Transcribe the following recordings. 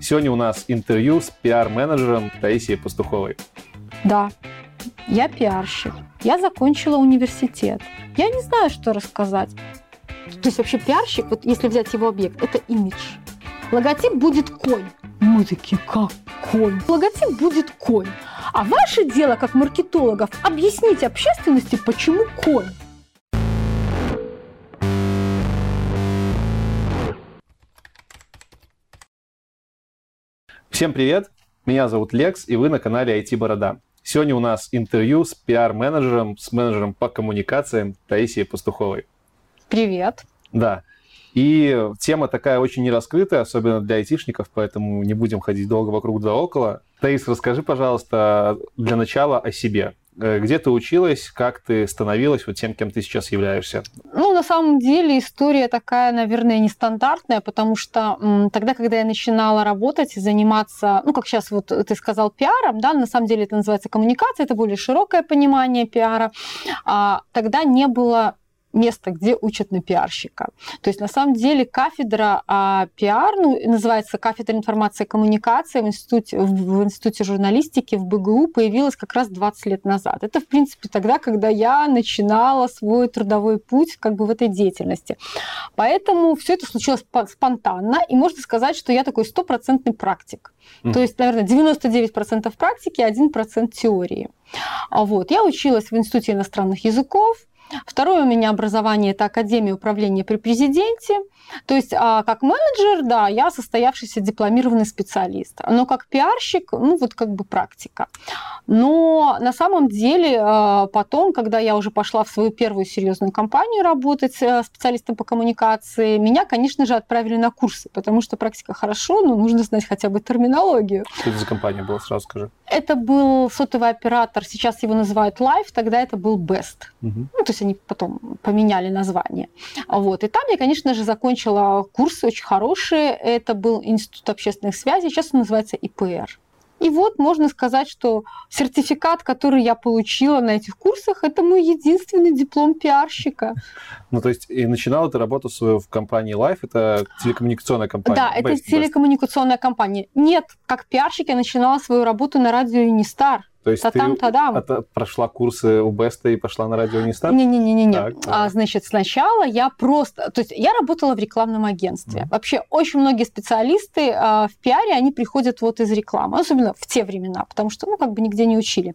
Сегодня у нас интервью с пиар-менеджером Таисией Пастуховой. Да, я пиарщик. Я закончила университет. Я не знаю, что рассказать. То есть вообще пиарщик, вот если взять его объект, это имидж. Логотип будет конь. Мы такие, как конь? Логотип будет конь. А ваше дело, как маркетологов, объяснить общественности, почему конь. Всем привет! Меня зовут Лекс, и вы на канале IT Борода. Сегодня у нас интервью с пиар-менеджером, с менеджером по коммуникациям Таисией Пастуховой. Привет. Да. И тема такая очень нераскрытая, особенно для айтишников, поэтому не будем ходить долго вокруг да около. Таис, расскажи, пожалуйста, для начала о себе. Э, где ты училась, как ты становилась вот тем, кем ты сейчас являешься? Ну, на самом деле история такая, наверное, нестандартная, потому что м, тогда, когда я начинала работать и заниматься, ну, как сейчас вот ты сказал, пиаром, да, на самом деле это называется коммуникация, это более широкое понимание пиара, а, тогда не было место, где учат на пиарщика. То есть на самом деле кафедра а, пиар, ну, называется кафедра информации и коммуникации в институте, в, в институте журналистики в БГУ появилась как раз 20 лет назад. Это, в принципе, тогда, когда я начинала свой трудовой путь как бы в этой деятельности. Поэтому все это случилось спонтанно, и можно сказать, что я такой стопроцентный практик. Mm. То есть, наверное, 99% практики, 1% теории. А вот. Я училась в Институте иностранных языков, Второе у меня образование – это Академия управления при президенте. То есть а, как менеджер, да, я состоявшийся дипломированный специалист. Но как пиарщик, ну вот как бы практика. Но на самом деле а, потом, когда я уже пошла в свою первую серьезную компанию работать э, специалистом по коммуникации, меня, конечно же, отправили на курсы, потому что практика хорошо, но нужно знать хотя бы терминологию. Что это за компания была, сразу скажи? Это был сотовый оператор, сейчас его называют Life, тогда это был Best. Угу. Ну, то есть они потом поменяли название. Вот. И там я, конечно же, закончила курсы очень хорошие. Это был Институт общественных связей, сейчас он называется ИПР. И вот можно сказать, что сертификат, который я получила на этих курсах, это мой единственный диплом пиарщика. Ну, то есть, и начинала ты работу свою в компании Life, это телекоммуникационная компания? Да, это Best, телекоммуникационная компания. Нет, как пиарщик я начинала свою работу на радио Юнистар. То есть Та-там, ты та-дам. прошла курсы у Беста и пошла на радио Нестар? Не-не-не-не. А, значит, сначала я просто... То есть я работала в рекламном агентстве. Mm. Вообще очень многие специалисты а, в пиаре, они приходят вот из рекламы, особенно в те времена, потому что, ну, как бы нигде не учили.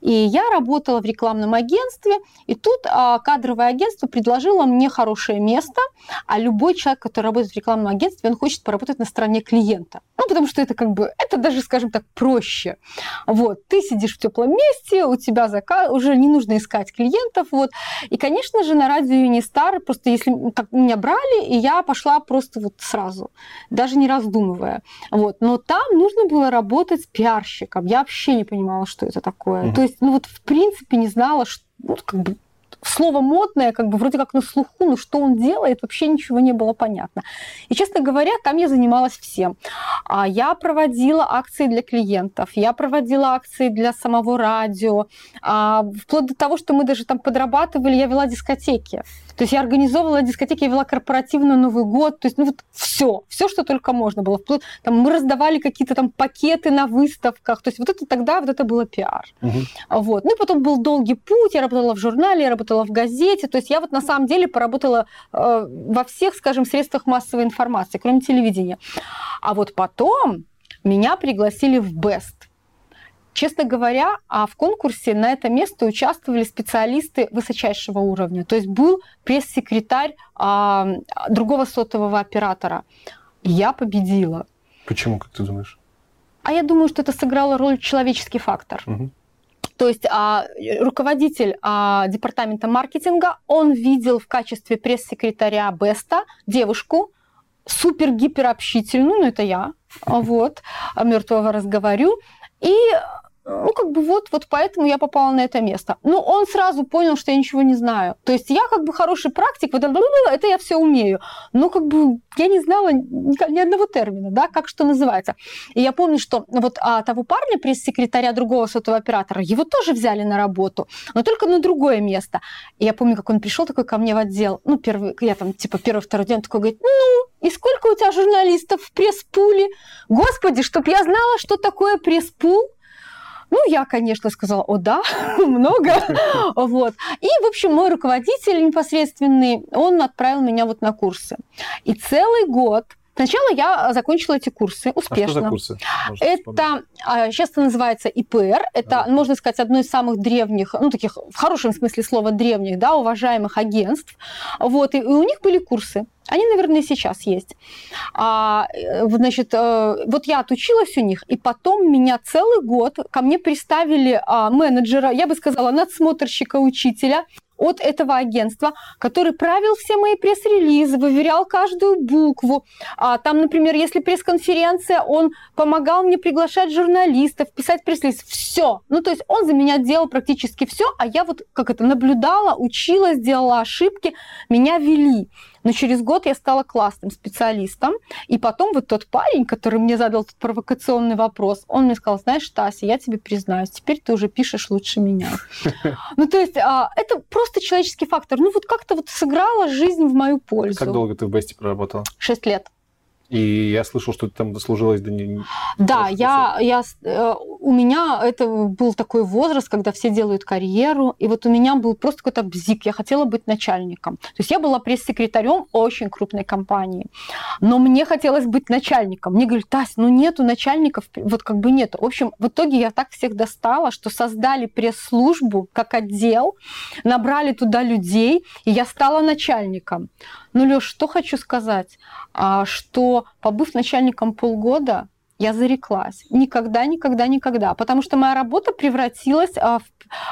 И я работала в рекламном агентстве, и тут а, кадровое агентство предложило мне хорошее место, а любой человек, который работает в рекламном агентстве, он хочет поработать на стороне клиента. Ну, потому что это как бы, это даже, скажем так, проще. Вот, ты сидишь сидишь в теплом месте, у тебя заказ, уже не нужно искать клиентов. Вот. И, конечно же, на радио Юнистар, просто если как меня брали, и я пошла просто вот сразу, даже не раздумывая. Вот. Но там нужно было работать с пиарщиком. Я вообще не понимала, что это такое. Mm-hmm. То есть, ну вот в принципе не знала, что ну, как бы слово модное, как бы вроде как на слуху, но что он делает, вообще ничего не было понятно. И, честно говоря, там я занималась всем. А Я проводила акции для клиентов, я проводила акции для самого радио, а, вплоть до того, что мы даже там подрабатывали, я вела дискотеки. То есть я организовывала дискотеки, я вела корпоративный Новый год, то есть ну вот все, все, что только можно было. Вплоть, там, мы раздавали какие-то там пакеты на выставках, то есть вот это тогда, вот это было пиар. Угу. Вот. Ну и потом был долгий путь, я работала в журнале, я работала в газете, то есть я вот на самом деле поработала э, во всех, скажем, средствах массовой информации, кроме телевидения. А вот потом меня пригласили в Best – Честно говоря, а в конкурсе на это место участвовали специалисты высочайшего уровня. То есть был пресс-секретарь а, другого сотового оператора. Я победила. Почему, как ты думаешь? А я думаю, что это сыграло роль человеческий фактор. Угу. То есть а, руководитель а, департамента маркетинга, он видел в качестве пресс-секретаря Беста девушку, супер-гиперобщительную, ну это я, вот, мертвого разговорю, и ну, как бы вот, вот поэтому я попала на это место. Но он сразу понял, что я ничего не знаю. То есть я как бы хороший практик, вот это я все умею. Но как бы я не знала ни одного термина, да, как что называется. И я помню, что вот а, того парня, пресс-секретаря другого сотового оператора, его тоже взяли на работу, но только на другое место. И я помню, как он пришел такой ко мне в отдел, ну, первый, я там, типа, первый-второй день, такой говорит, ну, и сколько у тебя журналистов в пресс-пуле? Господи, чтоб я знала, что такое пресс-пул, ну, я, конечно, сказала, о, да, много. вот. И, в общем, мой руководитель непосредственный, он отправил меня вот на курсы. И целый год Сначала я закончила эти курсы успешно. А что за курсы? Может, это сейчас а, это называется ИПР. Это, ага. можно сказать, одно из самых древних, ну таких в хорошем смысле слова древних, да, уважаемых агентств. Вот и, и у них были курсы. Они, наверное, сейчас есть. А, э, значит, э, вот я отучилась у них, и потом меня целый год ко мне приставили а, менеджера, я бы сказала, надсмотрщика учителя, от этого агентства, который правил все мои пресс-релизы, выверял каждую букву. А, там, например, если пресс-конференция, он помогал мне приглашать журналистов, писать пресс-релиз. Все. Ну, то есть он за меня делал практически все, а я вот как это наблюдала, училась, делала ошибки, меня вели. Но через год я стала классным специалистом. И потом вот тот парень, который мне задал этот провокационный вопрос, он мне сказал, знаешь, Тася, я тебе признаюсь, теперь ты уже пишешь лучше меня. Ну, то есть а, это просто человеческий фактор. Ну, вот как-то вот сыграла жизнь в мою пользу. Как долго ты в Бесте проработала? Шесть лет. И я слышал, что ты там дослужилась до не... Да, я, я, э, у меня это был такой возраст, когда все делают карьеру, и вот у меня был просто какой-то бзик, я хотела быть начальником. То есть я была пресс-секретарем очень крупной компании, но мне хотелось быть начальником. Мне говорят, Тась, ну нету начальников, вот как бы нету. В общем, в итоге я так всех достала, что создали пресс-службу как отдел, набрали туда людей, и я стала начальником. Ну, Лёш, что хочу сказать, а, что побыв начальником полгода, я зареклась. Никогда, никогда, никогда. Потому что моя работа превратилась а, в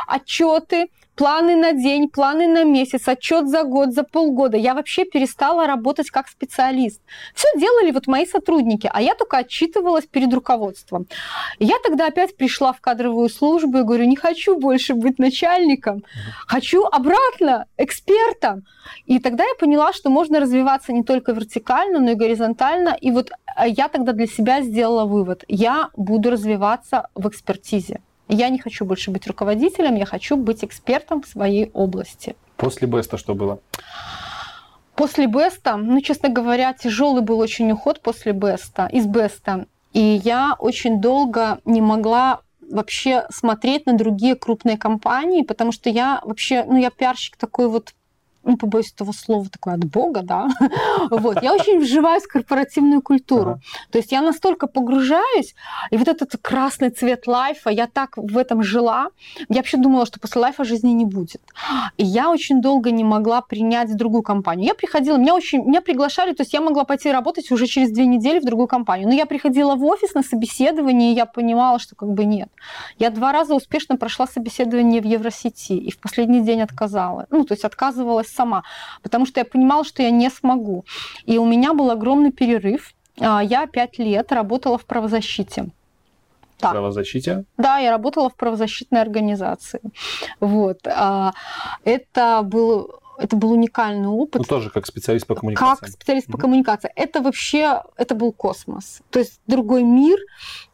отчеты, планы на день, планы на месяц, отчет за год, за полгода. Я вообще перестала работать как специалист. Все делали вот мои сотрудники, а я только отчитывалась перед руководством. я тогда опять пришла в кадровую службу и говорю, не хочу больше быть начальником, хочу обратно экспертом. И тогда я поняла, что можно развиваться не только вертикально, но и горизонтально. И вот а, я тогда для себя сделала вывод. Я буду развиваться в экспертизе. Я не хочу больше быть руководителем, я хочу быть экспертом в своей области. После Беста что было? После Беста, ну, честно говоря, тяжелый был очень уход после Беста, из Беста. И я очень долго не могла вообще смотреть на другие крупные компании, потому что я вообще, ну, я пиарщик такой вот не побоюсь этого слова, такое от Бога, да, вот, я очень вживаюсь в корпоративную культуру. Ага. То есть я настолько погружаюсь, и вот этот красный цвет лайфа, я так в этом жила, я вообще думала, что после лайфа жизни не будет. И я очень долго не могла принять другую компанию. Я приходила, меня очень, меня приглашали, то есть я могла пойти работать уже через две недели в другую компанию. Но я приходила в офис на собеседование, и я понимала, что как бы нет. Я два раза успешно прошла собеседование в Евросети, и в последний день отказала. Ну, то есть отказывалась сама, потому что я понимала, что я не смогу. И у меня был огромный перерыв. А, я пять лет работала в правозащите. Так. правозащите? Да, я работала в правозащитной организации. Вот. А, это был это был уникальный опыт. Ну, тоже как специалист по коммуникации. Как специалист mm-hmm. по коммуникации. Это вообще, это был космос. То есть другой мир.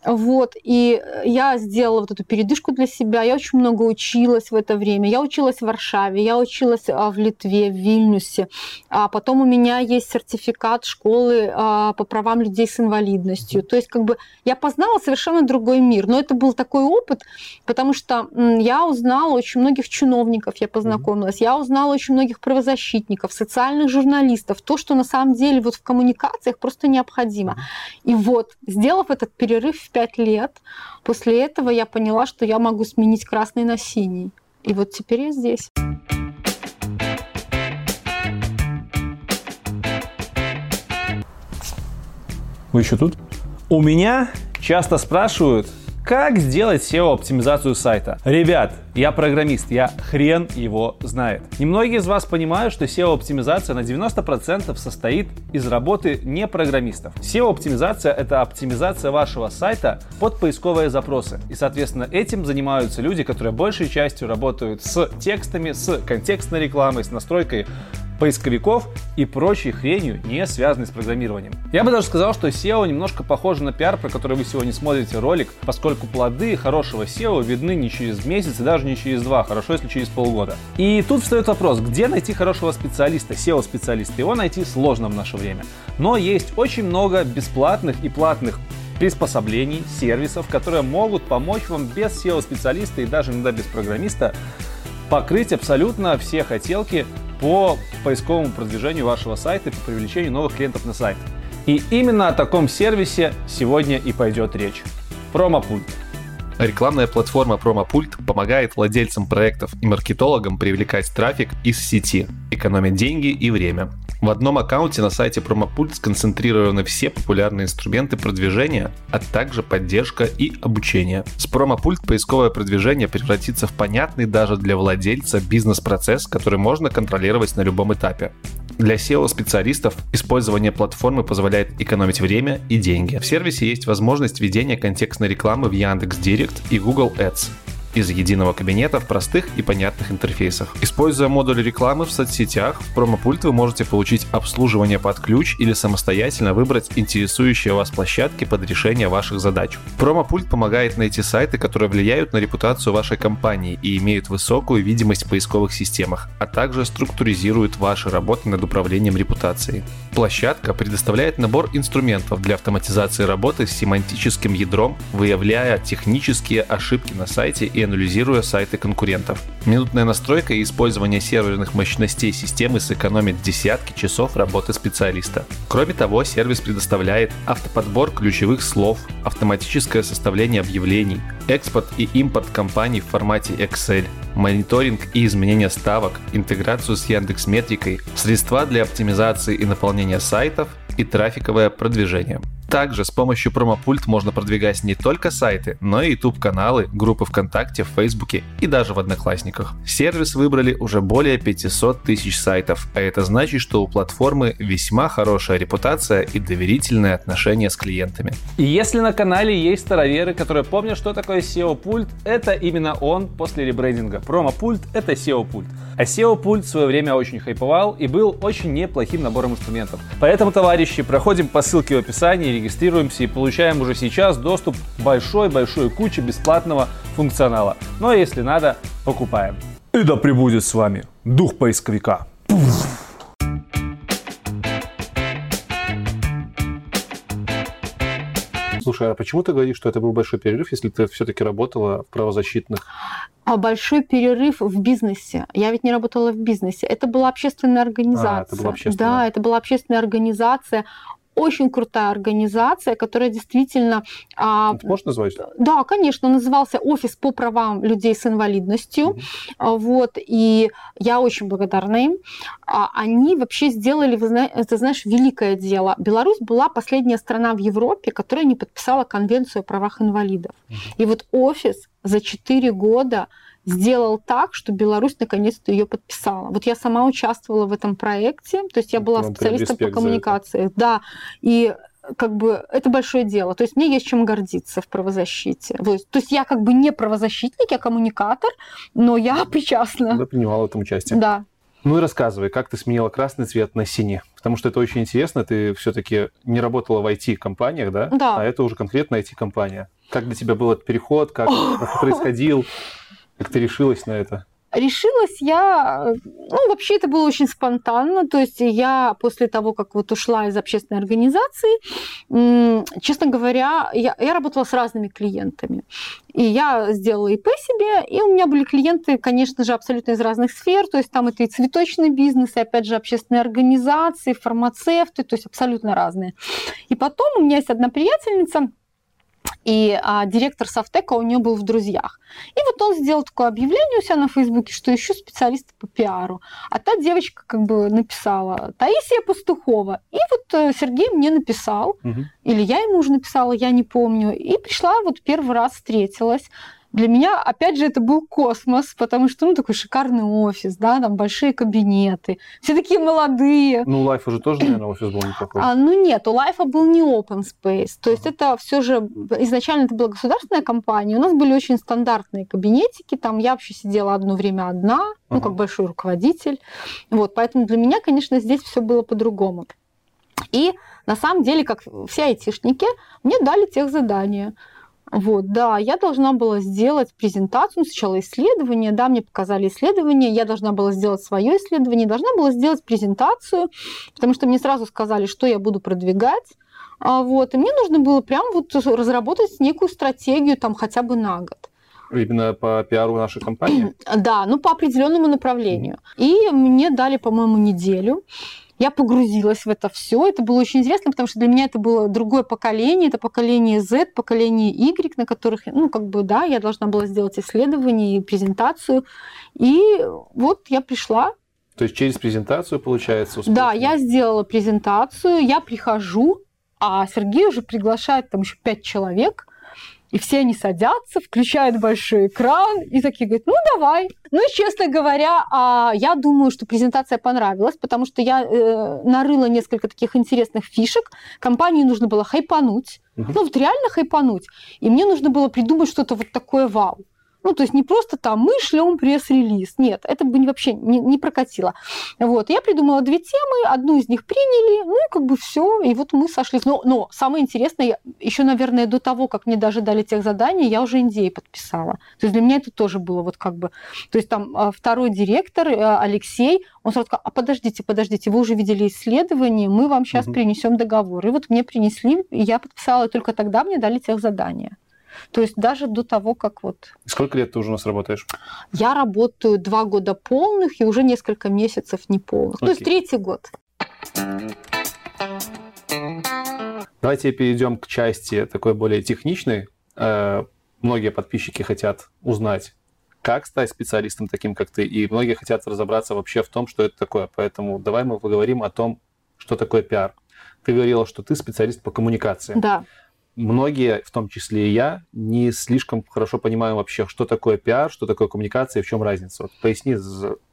Вот. И я сделала вот эту передышку для себя. Я очень много училась в это время. Я училась в Варшаве, я училась а, в Литве, в Вильнюсе. А потом у меня есть сертификат школы а, по правам людей с инвалидностью. То есть как бы я познала совершенно другой мир. Но это был такой опыт, потому что я узнала очень многих чиновников, я познакомилась. Mm-hmm. Я узнала очень многих многих правозащитников, социальных журналистов, то, что на самом деле вот в коммуникациях просто необходимо. И вот, сделав этот перерыв в пять лет, после этого я поняла, что я могу сменить красный на синий. И вот теперь я здесь. Вы еще тут? У меня часто спрашивают, Как сделать SEO-оптимизацию сайта? Ребят, я программист, я хрен его знает. Немногие из вас понимают, что SEO-оптимизация на 90% состоит из работы не программистов. SEO-оптимизация — это оптимизация вашего сайта под поисковые запросы. И, соответственно, этим занимаются люди, которые большей частью работают с текстами, с контекстной рекламой, с настройкой поисковиков и прочей хренью, не связанной с программированием. Я бы даже сказал, что SEO немножко похоже на пиар, про который вы сегодня смотрите ролик, поскольку плоды хорошего SEO видны не через месяц и даже не через два, хорошо, если через полгода. И тут встает вопрос, где найти хорошего специалиста, SEO-специалиста? Его найти сложно в наше время. Но есть очень много бесплатных и платных приспособлений, сервисов, которые могут помочь вам без SEO-специалиста и даже иногда без программиста покрыть абсолютно все хотелки по поисковому продвижению вашего сайта и по привлечению новых клиентов на сайт. И именно о таком сервисе сегодня и пойдет речь. Промопульт. Рекламная платформа Промопульт помогает владельцам проектов и маркетологам привлекать трафик из сети, экономить деньги и время. В одном аккаунте на сайте Промопульт сконцентрированы все популярные инструменты продвижения, а также поддержка и обучение. С Промопульт поисковое продвижение превратится в понятный даже для владельца бизнес-процесс, который можно контролировать на любом этапе. Для SEO-специалистов использование платформы позволяет экономить время и деньги. В сервисе есть возможность ведения контекстной рекламы в Яндекс.Директ и Google Ads из единого кабинета в простых и понятных интерфейсах. Используя модуль рекламы в соцсетях, в промопульт вы можете получить обслуживание под ключ или самостоятельно выбрать интересующие вас площадки под решение ваших задач. Промопульт помогает найти сайты, которые влияют на репутацию вашей компании и имеют высокую видимость в поисковых системах, а также структуризирует ваши работы над управлением репутацией. Площадка предоставляет набор инструментов для автоматизации работы с семантическим ядром, выявляя технические ошибки на сайте и анализируя сайты конкурентов. Минутная настройка и использование серверных мощностей системы сэкономит десятки часов работы специалиста. Кроме того, сервис предоставляет автоподбор ключевых слов, автоматическое составление объявлений, экспорт и импорт компаний в формате Excel, мониторинг и изменение ставок, интеграцию с Яндекс Метрикой, средства для оптимизации и наполнения сайтов и трафиковое продвижение. Также с помощью промопульт можно продвигать не только сайты, но и YouTube-каналы, группы ВКонтакте, в Фейсбуке и даже в Одноклассниках. Сервис выбрали уже более 500 тысяч сайтов, а это значит, что у платформы весьма хорошая репутация и доверительное отношение с клиентами. И если на канале есть староверы, которые помнят, что такое SEO-пульт, это именно он после ребрендинга. Промопульт — это SEO-пульт. А SEO-пульт в свое время очень хайповал и был очень неплохим набором инструментов. Поэтому, товарищи, проходим по ссылке в описании, регистрируемся и получаем уже сейчас доступ к большой-большой куче бесплатного функционала. Но если надо, покупаем. И да пребудет с вами дух поисковика. Слушай, а почему ты говоришь, что это был большой перерыв, если ты все-таки работала в правозащитных? А большой перерыв в бизнесе. Я ведь не работала в бизнесе. Это была общественная организация. А, это была общественная. Да, это была общественная организация очень крутая организация, которая действительно... А, Можно назвать? Да, конечно, назывался Офис по правам людей с инвалидностью. Mm-hmm. Вот, и я очень благодарна им. А, они вообще сделали, ты знаешь, великое дело. Беларусь была последняя страна в Европе, которая не подписала Конвенцию о правах инвалидов. Mm-hmm. И вот офис за 4 года сделал так, что Беларусь наконец-то ее подписала. Вот я сама участвовала в этом проекте, то есть я была Вам специалистом по коммуникации. Да, и как бы это большое дело. То есть мне есть чем гордиться в правозащите. То есть, то есть я как бы не правозащитник, я коммуникатор, но я причастна. Ты принимала в этом участие. Да. Ну и рассказывай, как ты сменила красный цвет на синий? Потому что это очень интересно. Ты все-таки не работала в IT-компаниях, да? Да. А это уже конкретно IT-компания. Как для тебя был этот переход? Как происходил? Как ты решилась на это? Решилась я, ну, вообще это было очень спонтанно, то есть я после того, как вот ушла из общественной организации, честно говоря, я, я работала с разными клиентами. И я сделала ИП себе, и у меня были клиенты, конечно же, абсолютно из разных сфер, то есть там это и цветочный бизнес, и опять же общественные организации, фармацевты, то есть абсолютно разные. И потом у меня есть одна приятельница, и а, директор Софтека у нее был в друзьях. И вот он сделал такое объявление у себя на Фейсбуке, что ищу специалиста по пиару. А та девочка как бы написала Таисия Пастухова. И вот э, Сергей мне написал, угу. или я ему уже написала, я не помню. И пришла, вот первый раз встретилась. Для меня, опять же, это был космос, потому что, ну, такой шикарный офис, да, там большие кабинеты, все такие молодые. Ну, у Лайфа же тоже, наверное, офис был неплохой. А, ну, нет, у Лайфа был не open space, то есть uh-huh. это все же, изначально это была государственная компания, у нас были очень стандартные кабинетики, там я вообще сидела одно время одна, uh-huh. ну, как большой руководитель, вот, поэтому для меня, конечно, здесь все было по-другому. И на самом деле, как все айтишники, мне дали тех задания. Вот, да, я должна была сделать презентацию, сначала исследование, да, мне показали исследование, я должна была сделать свое исследование, должна была сделать презентацию, потому что мне сразу сказали, что я буду продвигать, а, вот, и мне нужно было прям вот разработать некую стратегию там хотя бы на год. Именно по пиару нашей компании? Да, ну по определенному направлению. И мне дали, по-моему, неделю. Я погрузилась в это все. Это было очень интересно, потому что для меня это было другое поколение. Это поколение Z, поколение Y, на которых, ну, как бы, да, я должна была сделать исследование и презентацию. И вот я пришла. То есть через презентацию, получается, успешно? Да, я сделала презентацию, я прихожу, а Сергей уже приглашает там еще пять человек – и все они садятся, включают большой экран и такие говорят, ну давай. Ну и, честно говоря, а, я думаю, что презентация понравилась, потому что я э, нарыла несколько таких интересных фишек. Компании нужно было хайпануть, угу. ну вот реально хайпануть. И мне нужно было придумать что-то вот такое вау. Ну, то есть не просто там мы шлем пресс-релиз. Нет, это бы вообще не, не прокатило. Вот. Я придумала две темы, одну из них приняли, ну, как бы все, и вот мы сошлись. Но, но самое интересное, еще, наверное, до того, как мне даже дали тех заданий, я уже индей подписала. То есть для меня это тоже было вот как бы... То есть там а, второй директор, э, Алексей, он сразу сказал, а подождите, подождите, вы уже видели исследование, мы вам сейчас угу. принесем договор. И вот мне принесли, я подписала, и только тогда мне дали тех задания. То есть даже до того, как вот... Сколько лет ты уже у нас работаешь? Я работаю два года полных и уже несколько месяцев неполных. Окей. То есть третий год. Давайте перейдем к части такой более техничной. Э, многие подписчики хотят узнать, как стать специалистом таким, как ты, и многие хотят разобраться вообще в том, что это такое. Поэтому давай мы поговорим о том, что такое пиар. Ты говорила, что ты специалист по коммуникации. Да многие, в том числе и я, не слишком хорошо понимаем вообще, что такое пиар, что такое коммуникация и в чем разница. Вот поясни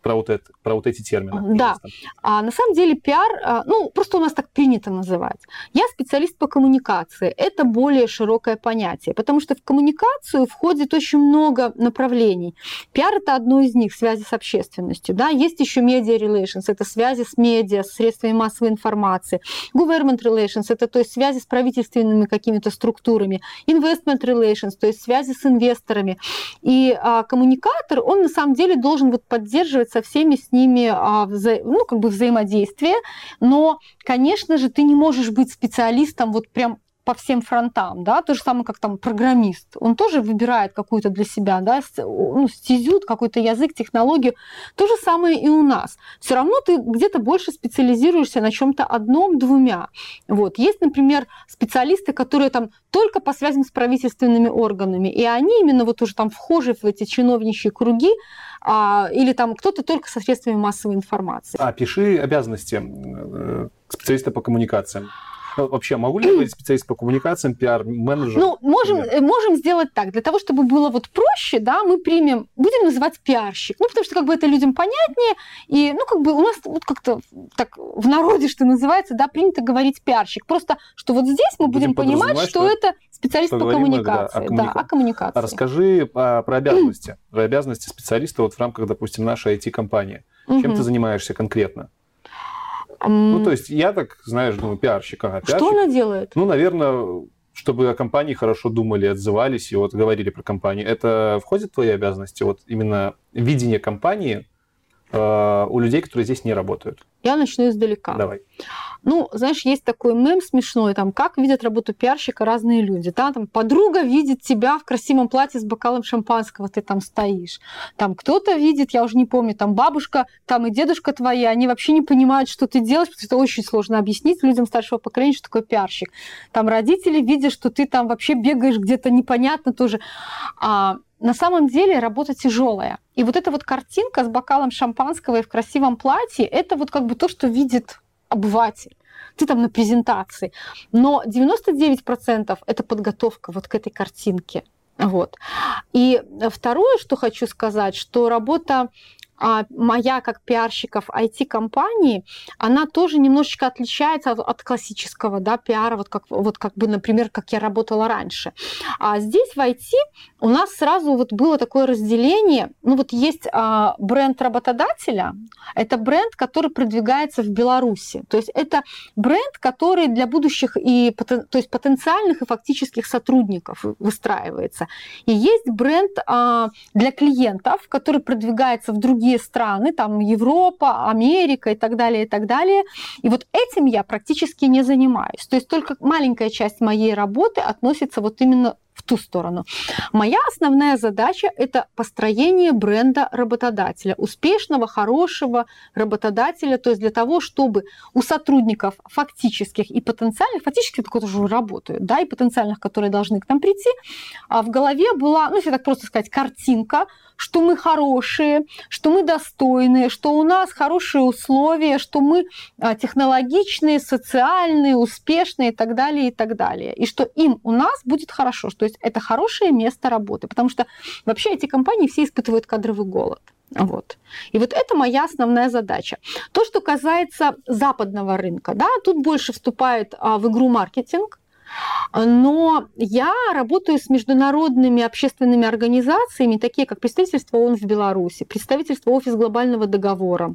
про вот, это, про вот эти термины. Да. А, на самом деле пиар, а, ну, просто у нас так принято называть. Я специалист по коммуникации. Это более широкое понятие, потому что в коммуникацию входит очень много направлений. Пиар – это одно из них, связи с общественностью. Да? Есть еще media relations, это связи с медиа, с средствами массовой информации. Government relations – это то есть связи с правительственными какими-то структурами. Investment relations, то есть связи с инвесторами. И а, коммуникатор, он на самом деле должен вот поддерживать со всеми с ними а, вза... ну, как бы взаимодействие, но, конечно же, ты не можешь быть специалистом вот прям по всем фронтам, да, то же самое, как там программист, он тоже выбирает какую-то для себя, да, ну, стезю, какой-то язык, технологию. То же самое и у нас. Все равно ты где-то больше специализируешься на чем-то одном, двумя. Вот. Есть, например, специалисты, которые там только по связям с правительственными органами, и они именно вот уже там вхожи в эти чиновничьи круги, а, или там кто-то только со средствами массовой информации. А пиши обязанности э, специалиста по коммуникациям. Вообще, могу ли я быть специалист по коммуникациям, пиар-менеджер? Ну, можем, э, можем сделать так. Для того, чтобы было вот проще, да, мы примем, будем называть пиарщик. Ну, потому что как бы это людям понятнее. И, ну, как бы у нас вот как-то так в народе, что называется, да, принято говорить пиарщик. Просто, что вот здесь мы будем, будем понимать, что, что это специалист по коммуникации. Да, о, коммуника... да, о коммуникации. Расскажи а, про обязанности. про обязанности специалиста вот в рамках, допустим, нашей IT-компании. Чем ты занимаешься конкретно? Ну, то есть я так, знаешь, думаю, пиарщик. Ага, пиарщик. Что она делает? Ну, наверное, чтобы о компании хорошо думали, отзывались и вот говорили про компанию. Это входит в твои обязанности? Вот именно видение компании у людей, которые здесь не работают? Я начну издалека. Давай. Ну, знаешь, есть такой мем смешной, там, как видят работу пиарщика разные люди. Да? Там, подруга видит тебя в красивом платье с бокалом шампанского, ты там стоишь. Там кто-то видит, я уже не помню, там бабушка, там и дедушка твои, они вообще не понимают, что ты делаешь, потому что это очень сложно объяснить людям старшего поколения, что такое пиарщик. Там родители видят, что ты там вообще бегаешь где-то непонятно тоже. А на самом деле работа тяжелая. И вот эта вот картинка с бокалом шампанского и в красивом платье, это вот как бы то, что видит обыватель. Ты там на презентации. Но 99% это подготовка вот к этой картинке. Вот. И второе, что хочу сказать, что работа моя как пиарщиков IT-компании, она тоже немножечко отличается от, от классического да, пиара, вот как, вот как бы, например, как я работала раньше. А здесь в IT у нас сразу вот было такое разделение, ну вот есть а, бренд работодателя, это бренд, который продвигается в Беларуси, то есть это бренд, который для будущих и то есть потенциальных и фактических сотрудников выстраивается. И есть бренд а, для клиентов, который продвигается в другие другие страны, там Европа, Америка и так далее, и так далее. И вот этим я практически не занимаюсь. То есть только маленькая часть моей работы относится вот именно ту сторону. Моя основная задача – это построение бренда работодателя, успешного, хорошего работодателя, то есть для того, чтобы у сотрудников фактических и потенциальных, фактически так уже работают, да, и потенциальных, которые должны к нам прийти, а в голове была, ну, если так просто сказать, картинка, что мы хорошие, что мы достойные, что у нас хорошие условия, что мы а, технологичные, социальные, успешные и так далее, и так далее. И что им у нас будет хорошо, что то есть это хорошее место работы, потому что вообще эти компании все испытывают кадровый голод. Вот. И вот это моя основная задача. То, что касается западного рынка, да, тут больше вступает а, в игру маркетинг, но я работаю с международными общественными организациями, такие как представительство ООН в Беларуси, представительство Офис глобального договора,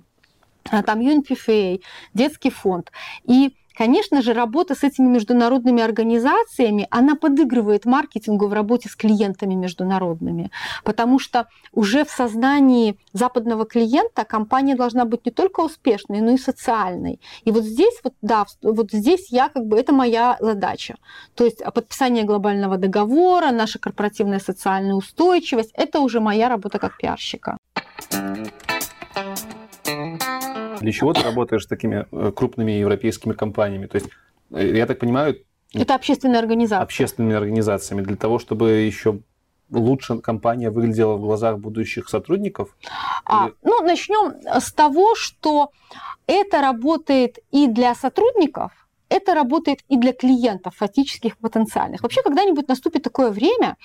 а, там UNPFA, Детский фонд. И Конечно же, работа с этими международными организациями, она подыгрывает маркетингу в работе с клиентами международными, потому что уже в сознании западного клиента компания должна быть не только успешной, но и социальной. И вот здесь, вот, да, вот здесь я как бы, это моя задача. То есть подписание глобального договора, наша корпоративная социальная устойчивость, это уже моя работа как пиарщика. Для чего ты работаешь с такими э, крупными европейскими компаниями? То есть, э, я так понимаю... Это общественные организации. Общественными организациями. Для того, чтобы еще лучше компания выглядела в глазах будущих сотрудников? А, ну, начнем с того, что это работает и для сотрудников, это работает и для клиентов фактических потенциальных. Вообще когда-нибудь наступит такое время,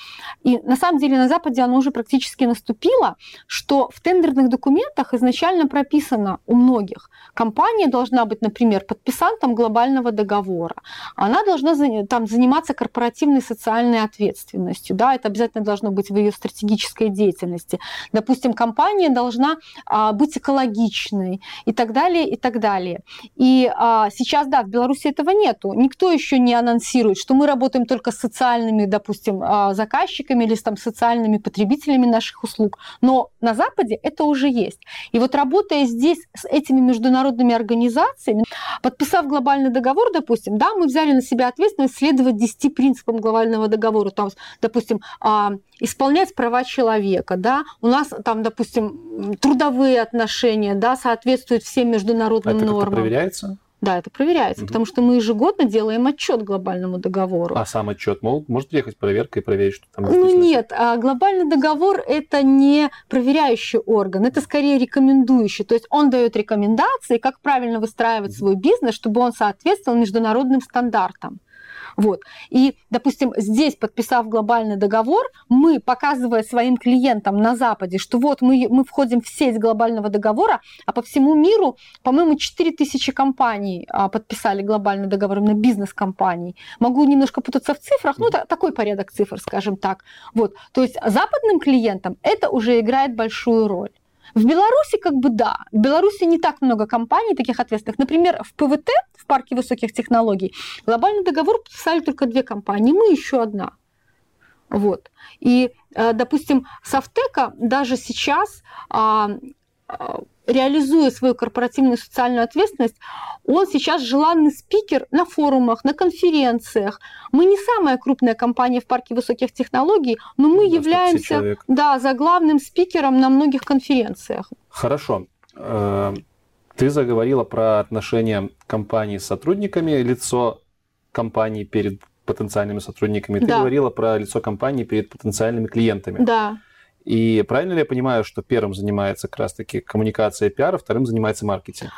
и на самом деле на Западе оно уже практически наступило, что в тендерных документах изначально прописано у многих, компания должна быть, например, подписантом глобального договора, она должна там, заниматься корпоративной социальной ответственностью, да, это обязательно должно быть в ее стратегической деятельности. Допустим, компания должна а, быть экологичной и так далее, и так далее. И а, сейчас, да, в Беларуси этого нету. Никто еще не анонсирует, что мы работаем только с социальными, допустим, а, заказчиками или с там, социальными потребителями наших услуг. Но на Западе это уже есть. И вот работая здесь с этими международными организациями, подписав глобальный договор, допустим, да, мы взяли на себя ответственность следовать 10 принципам глобального договора. Там, допустим, а, исполнять права человека, да, у нас там, допустим, трудовые отношения, да, соответствуют всем международным это нормам. Это проверяется? Да, это проверяется, угу. потому что мы ежегодно делаем отчет глобальному договору. А сам отчет может ехать проверка и проверить, что там Ну нет, а глобальный договор это не проверяющий орган, это скорее рекомендующий. То есть он дает рекомендации, как правильно выстраивать свой бизнес, чтобы он соответствовал международным стандартам. Вот. И, допустим, здесь, подписав глобальный договор, мы, показывая своим клиентам на Западе, что вот мы, мы входим в сеть глобального договора, а по всему миру, по-моему, 4000 компаний а, подписали глобальный договор, именно бизнес-компаний. Могу немножко путаться в цифрах, ну, это такой порядок цифр, скажем так. Вот. То есть западным клиентам это уже играет большую роль. В Беларуси как бы да. В Беларуси не так много компаний таких ответственных. Например, в ПВТ, в парке высоких технологий, глобальный договор подписали только две компании, мы еще одна. Вот. И, э, допустим, Софтека даже сейчас а, реализуя свою корпоративную социальную ответственность, он сейчас желанный спикер на форумах, на конференциях. Мы не самая крупная компания в парке высоких технологий, но мы да, являемся да, заглавным спикером на многих конференциях. Хорошо. Э, ты заговорила про отношения компании с сотрудниками, лицо компании перед потенциальными сотрудниками. Ты да. говорила про лицо компании перед потенциальными клиентами. Да. И правильно ли я понимаю, что первым занимается как раз-таки коммуникация пиара, вторым занимается маркетинг?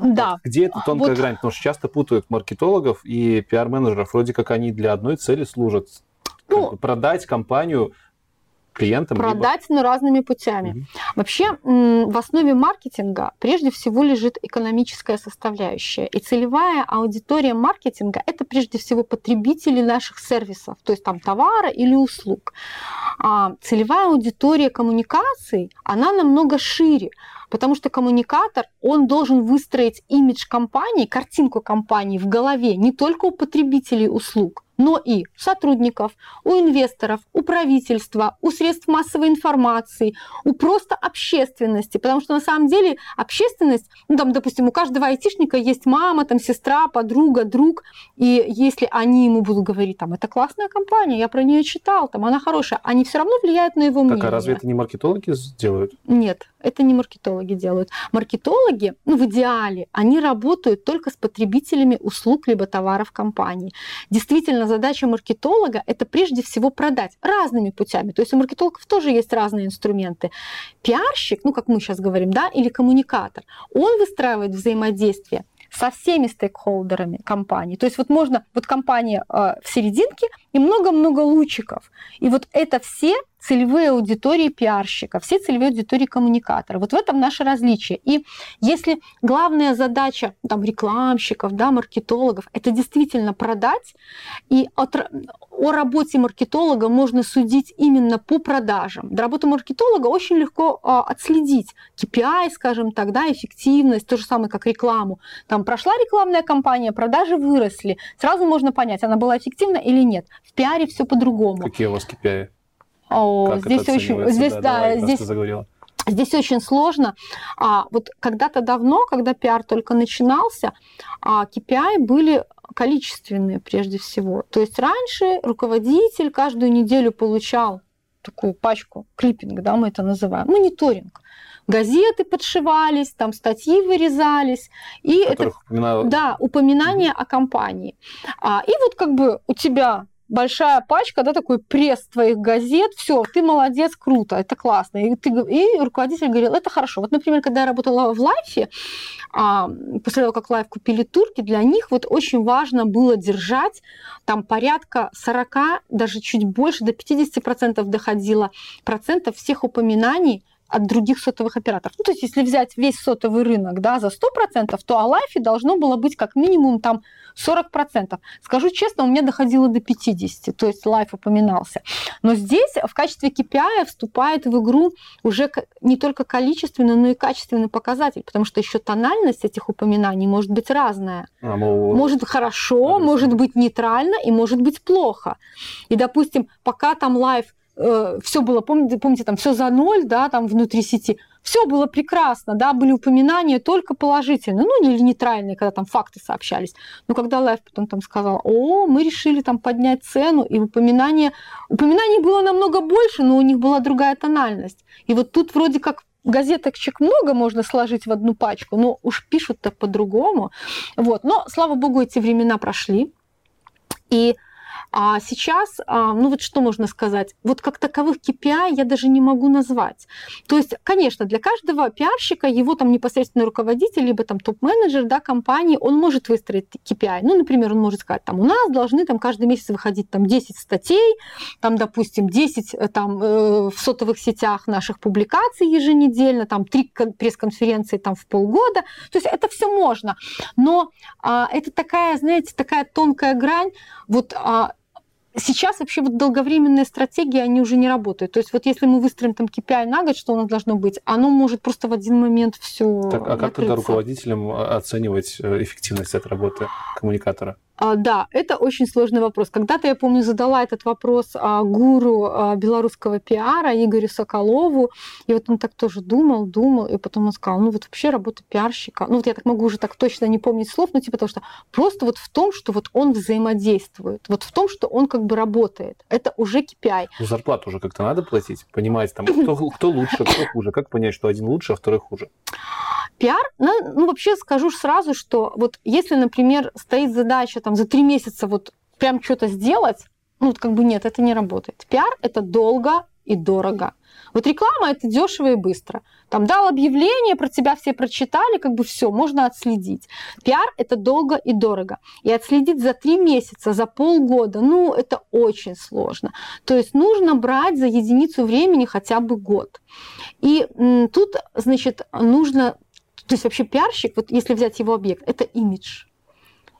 Да. Вот где эта тонкая вот. грань? Потому что часто путают маркетологов и пиар-менеджеров. Вроде как они для одной цели служат. Ну, продать компанию клиентам? Продать, либо... но разными путями. Угу. Вообще в основе маркетинга прежде всего лежит экономическая составляющая. И целевая аудитория маркетинга – это прежде всего потребители наших сервисов, то есть там товара или услуг. А целевая аудитория коммуникаций, она намного шире. Потому что коммуникатор, он должен выстроить имидж компании, картинку компании в голове не только у потребителей услуг, но и сотрудников, у инвесторов, у правительства, у средств массовой информации, у просто общественности. Потому что на самом деле общественность, ну там, допустим, у каждого айтишника есть мама, там, сестра, подруга, друг. И если они ему будут говорить, там, это классная компания, я про нее читал, там, она хорошая, они все равно влияют на его мнение. Так, а разве это не маркетологи сделают? Нет, это не маркетологи делают. Маркетологи, ну, в идеале, они работают только с потребителями услуг либо товаров компании. Действительно, задача маркетолога – это прежде всего продать разными путями. То есть у маркетологов тоже есть разные инструменты. Пиарщик, ну, как мы сейчас говорим, да, или коммуникатор, он выстраивает взаимодействие со всеми стейкхолдерами компании. То есть вот можно, вот компания э, в серединке и много-много лучиков. И вот это все целевые аудитории пиарщика, все целевые аудитории коммуникатора. Вот в этом наше различие. И если главная задача там, рекламщиков, да, маркетологов, это действительно продать, и от, о работе маркетолога можно судить именно по продажам. Работу маркетолога очень легко а, отследить. KPI, скажем так, да, эффективность, то же самое, как рекламу. Там прошла рекламная кампания, продажи выросли. Сразу можно понять, она была эффективна или нет. В пиаре все по-другому. Какие у вас KPI? О, как здесь очень, здесь, да, да здесь, Здесь очень сложно. А, вот когда-то давно, когда пиар только начинался, а, KPI были количественные прежде всего. То есть раньше руководитель каждую неделю получал такую пачку, клиппинг, да, мы это называем, мониторинг. Газеты подшивались, там статьи вырезались. И это, упоминал... да, упоминание о компании. А, и вот как бы у тебя большая пачка, да, такой пресс твоих газет, все, ты молодец, круто, это классно. И, ты, и руководитель говорил, это хорошо. Вот, например, когда я работала в Лайфе, а, после того, как Лайф купили турки, для них вот очень важно было держать там порядка 40, даже чуть больше, до 50% доходило процентов всех упоминаний от других сотовых операторов. Ну, то есть, если взять весь сотовый рынок да, за 100%, то о лайфе должно было быть как минимум там 40%. Скажу честно, у меня доходило до 50%, то есть лайф упоминался. Но здесь в качестве KPI вступает в игру уже не только количественный, но и качественный показатель, потому что еще тональность этих упоминаний может быть разная. А, мол, может хорошо, может быть нейтрально и может быть плохо. И, допустим, пока там лайф э, все было, помните, помните, там все за ноль, да, там внутри сети, все было прекрасно, да, были упоминания только положительные, ну, или нейтральные, когда там факты сообщались. Но когда Лайф потом там сказал, о, мы решили там поднять цену, и упоминание, упоминаний было намного больше, но у них была другая тональность. И вот тут вроде как газеточек много можно сложить в одну пачку, но уж пишут-то по-другому. Вот. Но, слава богу, эти времена прошли. И а сейчас, а, ну вот что можно сказать, вот как таковых KPI я даже не могу назвать. То есть, конечно, для каждого пиарщика его там непосредственно руководитель, либо там топ-менеджер да, компании, он может выстроить KPI. Ну, например, он может сказать, там, у нас должны там каждый месяц выходить там 10 статей, там, допустим, 10 э, там э, в сотовых сетях наших публикаций еженедельно, там 3 пресс-конференции там в полгода. То есть это все можно. Но а, это такая, знаете, такая тонкая грань. Вот а, Сейчас вообще вот долговременные стратегии, они уже не работают. То есть вот если мы выстроим там KPI на год, что у нас должно быть, оно может просто в один момент все. Так, а как тогда руководителям оценивать э, эффективность этой работы коммуникатора? А, да, это очень сложный вопрос. Когда-то, я помню, задала этот вопрос а, гуру а, белорусского пиара Игорю Соколову, и вот он так тоже думал, думал, и потом он сказал, ну вот вообще работа пиарщика, ну вот я так могу уже так точно не помнить слов, но типа потому что просто вот в том, что вот он взаимодействует, вот в том, что он как бы работает, это уже KPI. Ну, зарплату уже как-то надо платить, понимаете, там, кто, кто лучше, кто хуже, как понять, что один лучше, а второй хуже? Пиар, ну, ну вообще скажу сразу, что вот если, например, стоит задача там за три месяца вот прям что-то сделать, ну вот как бы нет, это не работает. Пиар это долго и дорого. Вот реклама это дешево и быстро. Там дал объявление, про тебя все прочитали, как бы все, можно отследить. Пиар это долго и дорого. И отследить за три месяца, за полгода, ну это очень сложно. То есть нужно брать за единицу времени хотя бы год. И тут, значит, нужно то есть вообще пиарщик, вот если взять его объект, это имидж.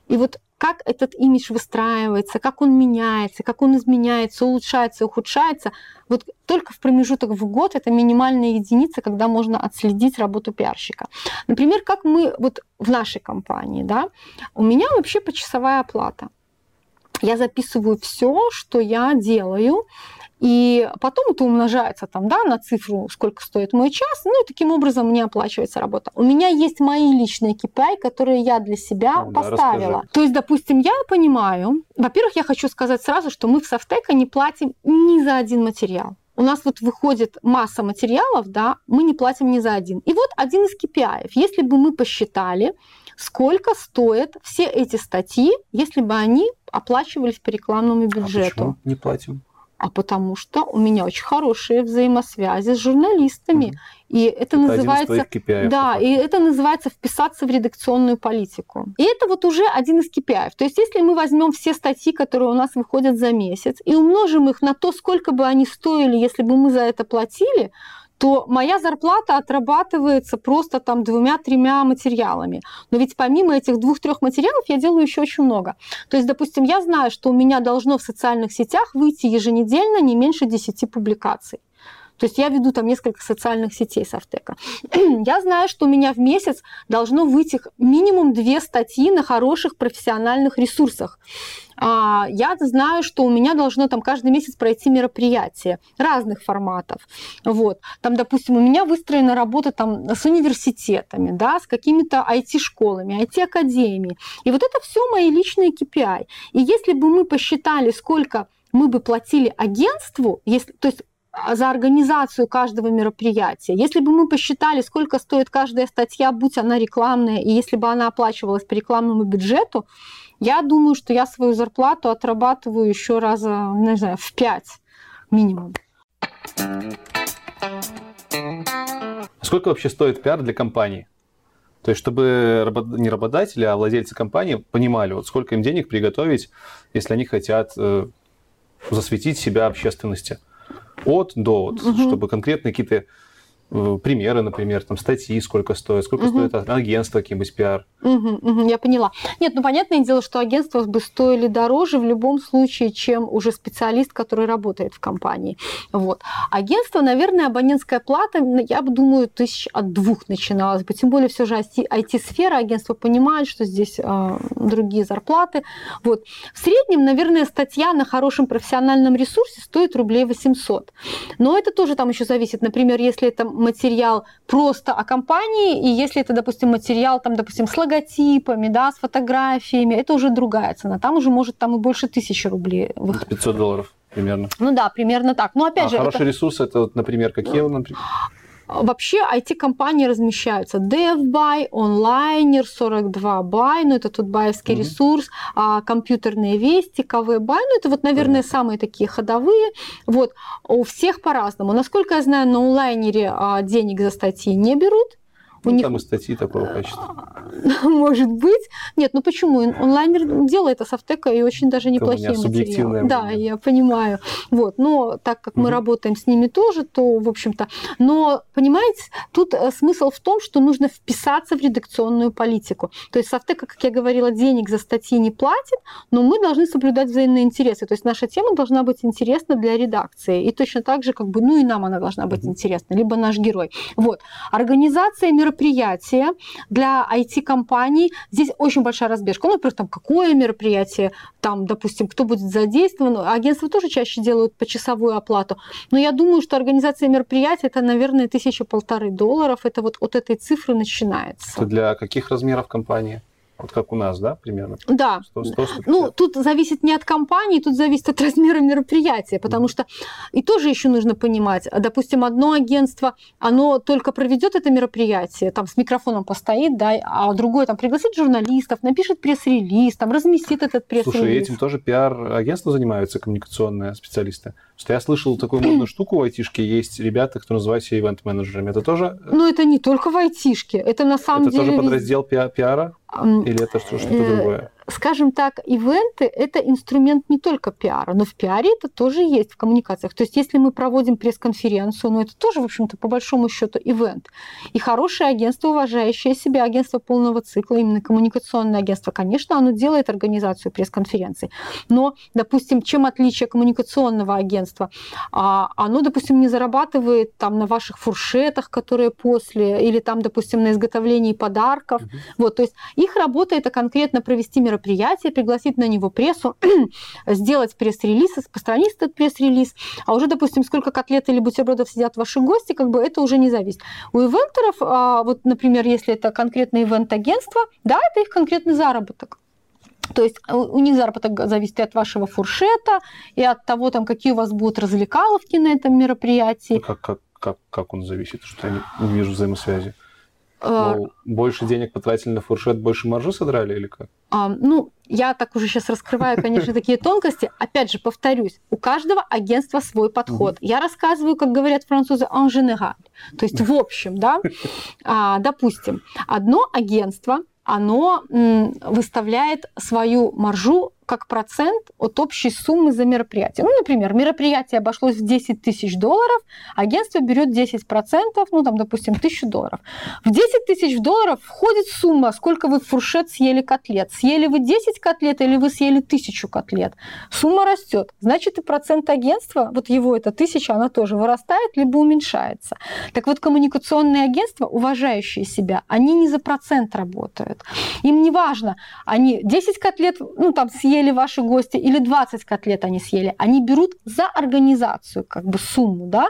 И вот как этот имидж выстраивается, как он меняется, как он изменяется, улучшается, ухудшается, вот только в промежуток в год это минимальная единица, когда можно отследить работу пиарщика. Например, как мы вот в нашей компании, да, у меня вообще почасовая оплата. Я записываю все, что я делаю, и потом это умножается там, да, на цифру, сколько стоит мой час, ну и таким образом мне оплачивается работа. У меня есть мои личные KPI, которые я для себя ну, поставила. Расскажи. То есть, допустим, я понимаю, во-первых, я хочу сказать сразу, что мы в Софтека не платим ни за один материал. У нас вот выходит масса материалов, да, мы не платим ни за один. И вот один из KPI. Если бы мы посчитали, сколько стоят все эти статьи, если бы они оплачивались по рекламному бюджету. А почему не платим? А потому что у меня очень хорошие взаимосвязи с журналистами. Mm-hmm. И это, это называется... KPI, да, и это называется вписаться в редакционную политику. И это вот уже один из KPI. То есть если мы возьмем все статьи, которые у нас выходят за месяц, и умножим их на то, сколько бы они стоили, если бы мы за это платили, то моя зарплата отрабатывается просто там двумя-тремя материалами. Но ведь помимо этих двух-трех материалов я делаю еще очень много. То есть, допустим, я знаю, что у меня должно в социальных сетях выйти еженедельно не меньше 10 публикаций. То есть я веду там несколько социальных сетей Софтека. я знаю, что у меня в месяц должно выйти минимум две статьи на хороших профессиональных ресурсах. А, я знаю, что у меня должно там каждый месяц пройти мероприятие разных форматов. Вот. Там, допустим, у меня выстроена работа там с университетами, да, с какими-то IT-школами, IT-академиями. И вот это все мои личные KPI. И если бы мы посчитали, сколько мы бы платили агентству, если, то есть за организацию каждого мероприятия. Если бы мы посчитали, сколько стоит каждая статья, будь она рекламная, и если бы она оплачивалась по рекламному бюджету, я думаю, что я свою зарплату отрабатываю еще раза, не знаю, в пять минимум. Сколько вообще стоит пиар для компании? То есть, чтобы не работодатели, а владельцы компании понимали, вот сколько им денег приготовить, если они хотят э, засветить себя общественности от до, вот, угу. чтобы конкретно какие-то примеры, например, там статьи, сколько стоят, сколько угу. стоит агентство какие-нибудь пиар. Угу, угу, я поняла. Нет, ну понятное дело, что агентства бы стоили дороже в любом случае, чем уже специалист, который работает в компании. Вот. Агентство, наверное, абонентская плата, я бы думаю, тысяч от двух начиналась бы. Тем более все же IT-сфера, агентство понимает, что здесь э, другие зарплаты. Вот. В среднем, наверное, статья на хорошем профессиональном ресурсе стоит рублей 800. Но это тоже там еще зависит. Например, если это материал просто о компании, и если это, допустим, материал, там, допустим, с логотипами, да, с фотографиями, это уже другая цена. Там уже может там и больше тысячи рублей. Выходить. 500 долларов примерно. Ну да, примерно так. Но опять а же... Хороший это... ресурс, это, например, какие? Например? Вообще IT-компании размещаются. DevBuy, Onliner, 42Buy, ну это тут баевский mm-hmm. ресурс, а, компьютерные вести, КВБuy, ну это вот, наверное, mm-hmm. самые такие ходовые. Вот, у всех по-разному. Насколько я знаю, на онлайнере а, денег за статьи не берут, у ну, них... Там и статьи такого качества. Может быть. Нет, ну почему? Онлайнер делает Асофтека и очень даже неплохие материалы. Да, я понимаю. Вот. Но так как мы работаем с ними тоже, то, в общем-то... Но, понимаете, тут э, смысл в том, что нужно вписаться в редакционную политику. То есть Софтека, как я говорила, денег за статьи не платит, но мы должны соблюдать взаимные интересы. То есть наша тема должна быть интересна для редакции. И точно так же, как бы, ну и нам она должна быть интересна, либо наш герой. Вот. Организация мероприятий мероприятие для IT-компаний, здесь очень большая разбежка. Ну, например, там, какое мероприятие, там, допустим, кто будет задействован. Агентства тоже чаще делают почасовую оплату. Но я думаю, что организация мероприятия, это, наверное, тысяча-полторы долларов. Это вот от этой цифры начинается. Это для каких размеров компании? Вот как у нас, да, примерно? Да. 100, 100, ну, тут зависит не от компании, тут зависит от размера мероприятия, потому mm-hmm. что и тоже еще нужно понимать, допустим, одно агентство, оно только проведет это мероприятие, там с микрофоном постоит, да, а другое там пригласит журналистов, напишет пресс-релиз, там разместит этот пресс-релиз. Слушай, этим тоже пиар-агентства занимаются, коммуникационные специалисты? Что я слышал такую модную штуку в айтишке, есть ребята, кто называют себя ивент-менеджерами. Это тоже... Ну, это не только в айтишке, это на самом это деле... Это тоже подраздел пиара? Или это что-то другое? Скажем так, ивенты – это инструмент не только пиара, но в пиаре это тоже есть в коммуникациях. То есть если мы проводим пресс-конференцию, ну это тоже, в общем-то, по большому счету ивент. И хорошее агентство, уважающее себя, агентство полного цикла, именно коммуникационное агентство, конечно, оно делает организацию пресс-конференций. Но, допустим, чем отличие коммуникационного агентства? А, оно, допустим, не зарабатывает там на ваших фуршетах, которые после, или там, допустим, на изготовлении подарков. Mm-hmm. Вот, то есть их работа – это конкретно провести мероприятие мероприятие, пригласить на него прессу, сделать пресс-релиз, распространить этот пресс-релиз. А уже, допустим, сколько котлет или бутербродов сидят ваши гости, как бы это уже не зависит. У ивентеров, а, вот, например, если это конкретное ивент-агентство, да, это их конкретный заработок. То есть у них заработок зависит и от вашего фуршета, и от того, там, какие у вас будут развлекаловки на этом мероприятии. Как, как, как, как он зависит? Что я не, вижу взаимосвязи. А, больше денег потратили на фуршет, больше маржу содрали или как? А, ну, я так уже сейчас раскрываю, конечно, такие тонкости. Опять же, повторюсь, у каждого агентства свой подход. Я рассказываю, как говорят французы, en général. То есть, в общем, да, а, допустим, одно агентство, оно выставляет свою маржу как процент от общей суммы за мероприятие. Ну, например, мероприятие обошлось в 10 тысяч долларов, агентство берет 10 процентов, ну, там, допустим, тысячу долларов. В 10 тысяч долларов входит сумма, сколько вы в фуршет съели котлет. Съели вы 10 котлет или вы съели тысячу котлет. Сумма растет. Значит, и процент агентства, вот его эта тысяча, она тоже вырастает, либо уменьшается. Так вот, коммуникационные агентства, уважающие себя, они не за процент работают. Им не важно, они 10 котлет, ну, там, съели съели ваши гости, или 20 котлет они съели, они берут за организацию как бы сумму, да.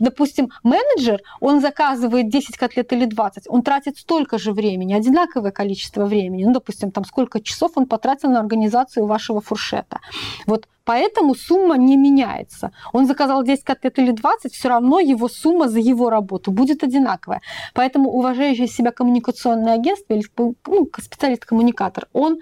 Допустим, менеджер, он заказывает 10 котлет или 20, он тратит столько же времени, одинаковое количество времени, ну, допустим, там сколько часов он потратил на организацию вашего фуршета. Вот Поэтому сумма не меняется. Он заказал 10 котлет или 20, все равно его сумма за его работу будет одинаковая. Поэтому уважающее себя коммуникационное агентство или ну, специалист-коммуникатор, он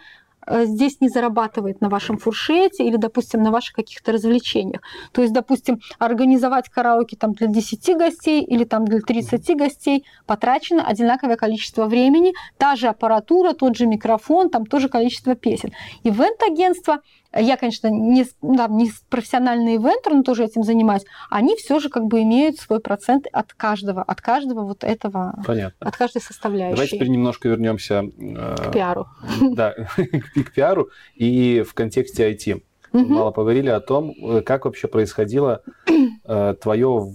здесь не зарабатывает на вашем фуршете или, допустим, на ваших каких-то развлечениях. То есть, допустим, организовать караоке там для 10 гостей или там для 30 гостей потрачено одинаковое количество времени, та же аппаратура, тот же микрофон, там тоже количество песен. Ивент-агентство я, конечно, не, да, не профессиональный ивентер, но тоже этим занимаюсь, они все же как бы имеют свой процент от каждого, от каждого вот этого, Понятно. от каждой составляющей. Давайте теперь немножко вернемся э, к пиару. Да, к пиару и в контексте IT. Мало поговорили о том, э, как вообще происходило э, твое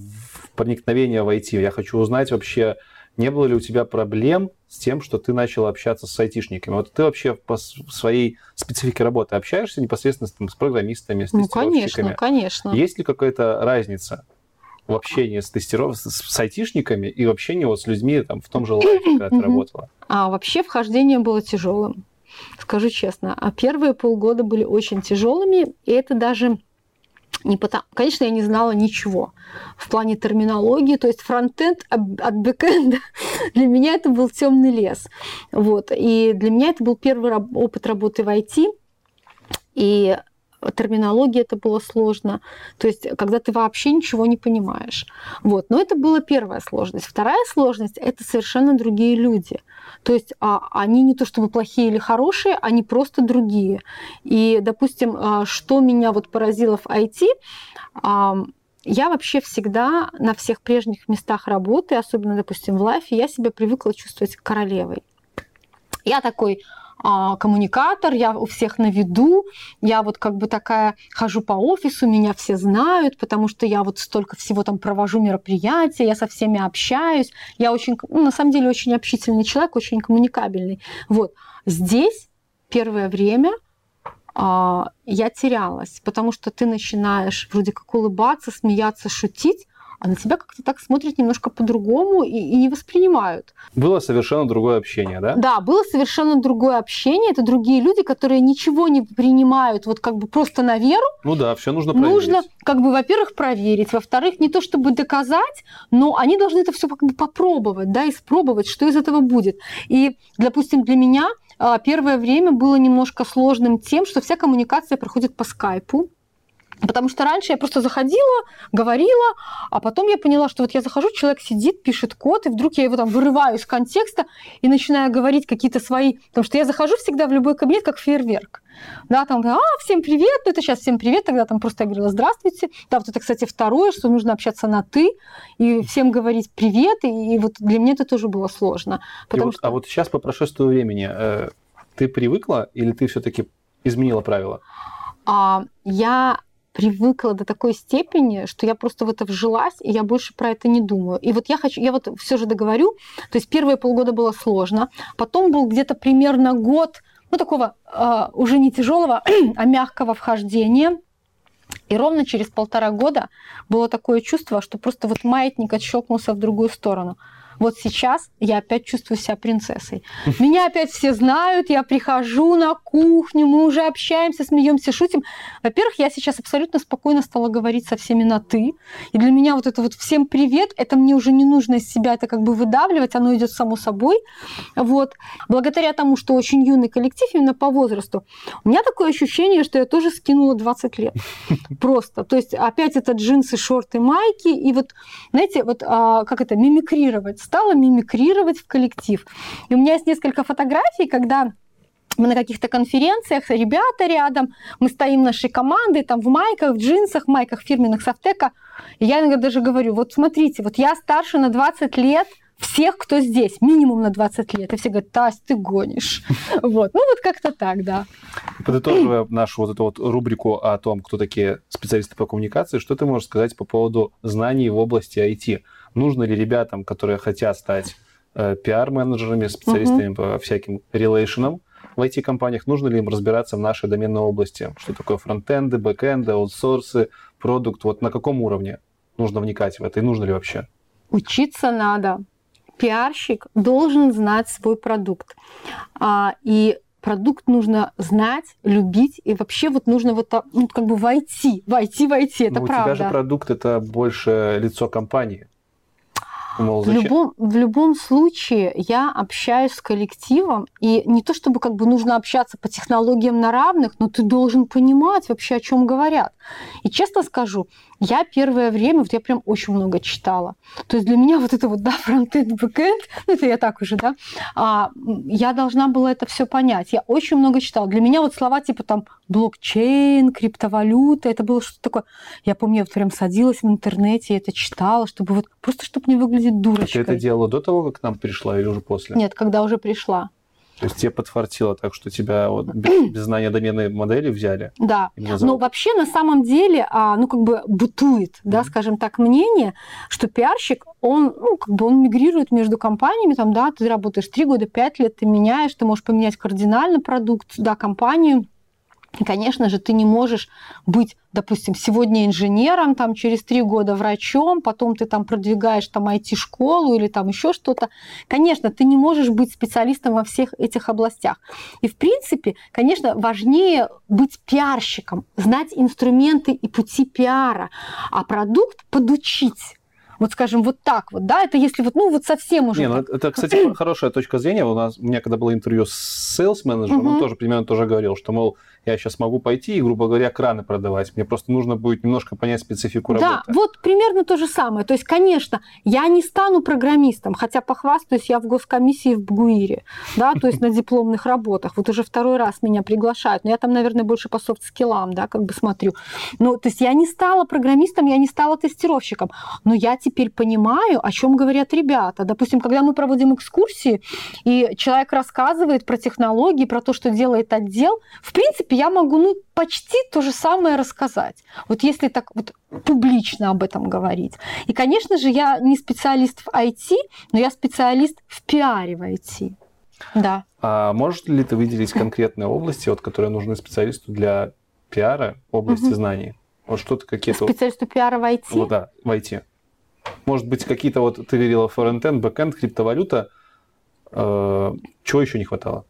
проникновение в IT. Я хочу узнать вообще, не было ли у тебя проблем с тем, что ты начал общаться с айтишниками? Вот ты вообще по своей специфике работы общаешься непосредственно с, там, с программистами, с ну, конечно, конечно. Есть ли какая-то разница в общении с тестиров... с, с айтишниками и в общении вот с людьми там, в том же лайфе, когда ты работала? А вообще вхождение было тяжелым, скажу честно. А первые полгода были очень тяжелыми, и это даже не потому, конечно, я не знала ничего в плане терминологии, то есть фронтенд от бэкенда для меня это был темный лес. Вот. И для меня это был первый опыт работы в IT. И терминология это было сложно. То есть, когда ты вообще ничего не понимаешь. Вот. Но это была первая сложность. Вторая сложность – это совершенно другие люди. То есть а, они не то чтобы плохие или хорошие, они просто другие. И, допустим, а, что меня вот поразило в IT, а, я вообще всегда на всех прежних местах работы, особенно, допустим, в лайфе, я себя привыкла чувствовать королевой. Я такой а, коммуникатор, я у всех на виду, я вот как бы такая хожу по офису, меня все знают, потому что я вот столько всего там провожу мероприятия, я со всеми общаюсь, я очень, ну, на самом деле, очень общительный человек, очень коммуникабельный. Вот. Здесь первое время а, я терялась, потому что ты начинаешь вроде как улыбаться, смеяться, шутить, а на тебя как-то так смотрят немножко по-другому и, и не воспринимают. Было совершенно другое общение, да? Да, было совершенно другое общение. Это другие люди, которые ничего не принимают вот как бы просто на веру. Ну да, все нужно проверить. Нужно как бы, во-первых, проверить, во-вторых, не то чтобы доказать, но они должны это все как бы попробовать, да, испробовать, что из этого будет. И, допустим, для меня а, первое время было немножко сложным тем, что вся коммуникация проходит по скайпу. Потому что раньше я просто заходила, говорила, а потом я поняла, что вот я захожу, человек сидит, пишет код, и вдруг я его там вырываю из контекста и начинаю говорить какие-то свои... Потому что я захожу всегда в любой кабинет как фейерверк. Да, там, а, всем привет, ну это сейчас всем привет, тогда там просто я говорила здравствуйте. Да, вот это, кстати, второе, что нужно общаться на ты и всем говорить привет, и, и вот для меня это тоже было сложно. Потому вот, что... А вот сейчас по прошествию времени э, ты привыкла или ты все-таки изменила правила? А, я привыкла до такой степени, что я просто в это вжилась, и я больше про это не думаю. И вот я хочу, я вот все же договорю, то есть первые полгода было сложно, потом был где-то примерно год, ну такого э, уже не тяжелого, а мягкого вхождения. И ровно через полтора года было такое чувство, что просто вот маятник отщелкнулся в другую сторону вот сейчас я опять чувствую себя принцессой. Меня опять все знают, я прихожу на кухню, мы уже общаемся, смеемся, шутим. Во-первых, я сейчас абсолютно спокойно стала говорить со всеми на «ты». И для меня вот это вот «всем привет», это мне уже не нужно из себя это как бы выдавливать, оно идет само собой. Вот. Благодаря тому, что очень юный коллектив именно по возрасту, у меня такое ощущение, что я тоже скинула 20 лет. Просто. То есть опять это джинсы, шорты, майки. И вот, знаете, вот а, как это, мимикрировать стала мимикрировать в коллектив. И у меня есть несколько фотографий, когда мы на каких-то конференциях, ребята рядом, мы стоим нашей командой там в майках, в джинсах, в майках фирменных Софтека. И я иногда даже говорю, вот смотрите, вот я старше на 20 лет, всех, кто здесь, минимум на 20 лет. И все говорят, Тась, ты гонишь. Вот. Ну, вот как-то так, да. Подытоживая нашу вот эту вот рубрику о том, кто такие специалисты по коммуникации, что ты можешь сказать по поводу знаний в области IT? Нужно ли ребятам, которые хотят стать э, пиар-менеджерами, специалистами uh-huh. по всяким релейшенам в IT-компаниях, нужно ли им разбираться в нашей доменной области? Что такое фронтенды, бэкенды, аутсорсы, продукт? Вот на каком уровне нужно вникать в это и нужно ли вообще? Учиться надо. Пиарщик должен знать свой продукт. А, и продукт нужно знать, любить, и вообще вот нужно вот ну, как бы войти, войти, войти, это Но правда. У тебя же продукт это больше лицо компании. Мол, в, любом, в любом случае я общаюсь с коллективом, и не то чтобы как бы нужно общаться по технологиям на равных, но ты должен понимать вообще, о чем говорят. И честно скажу, я первое время, вот я прям очень много читала. То есть для меня вот это вот, да, фронтенд, бэкенд, ну это я так уже, да, а, я должна была это все понять. Я очень много читала. Для меня вот слова типа там блокчейн, криптовалюта, это было что-то такое. Я помню, я вот прям садилась в интернете и это читала, чтобы вот просто чтобы не выглядеть дурочкой. Ты это делала до того, как к нам пришла или уже после? Нет, когда уже пришла. То есть тебе подфартило так, что тебя вот без, без знания доменной модели взяли? Да. Но вообще на самом деле, а, ну как бы бытует, mm-hmm. да, скажем так, мнение, что пиарщик, он, ну как бы он мигрирует между компаниями, там, да, ты работаешь 3 года, 5 лет, ты меняешь, ты можешь поменять кардинально продукт, да, компанию, и, конечно же, ты не можешь быть, допустим, сегодня инженером, там, через три года врачом, потом ты там продвигаешь там IT-школу или там еще что-то. Конечно, ты не можешь быть специалистом во всех этих областях. И, в принципе, конечно, важнее быть пиарщиком, знать инструменты и пути пиара, а продукт подучить вот скажем, вот так вот, да, это если вот, ну, вот совсем уже... Не, ну, это, кстати, хорошая точка зрения. У нас, у меня когда было интервью с sales менеджером uh-huh. он тоже примерно тоже говорил, что, мол, я сейчас могу пойти и, грубо говоря, краны продавать. Мне просто нужно будет немножко понять специфику работы. Да, вот примерно то же самое. То есть, конечно, я не стану программистом, хотя похвастаюсь, я в госкомиссии в БГУИРе, да, то есть на дипломных работах. Вот уже второй раз меня приглашают, но я там, наверное, больше по софт-скиллам, да, как бы смотрю. Ну, то есть я не стала программистом, я не стала тестировщиком, но я теперь понимаю, о чем говорят ребята. Допустим, когда мы проводим экскурсии, и человек рассказывает про технологии, про то, что делает отдел, в принципе, я могу, ну, почти то же самое рассказать. Вот если так вот публично об этом говорить. И, конечно же, я не специалист в IT, но я специалист в пиаре в IT. Да. А можешь ли ты выделить конкретные области, вот, которые нужны специалисту для пиара, области угу. знаний? Вот что-то какие-то... Специалисту пиара в IT? Вот, да, в IT. Может быть, какие-то вот, ты говорила, фронтенд, бэкенд, криптовалюта. Э, чего еще не хватало?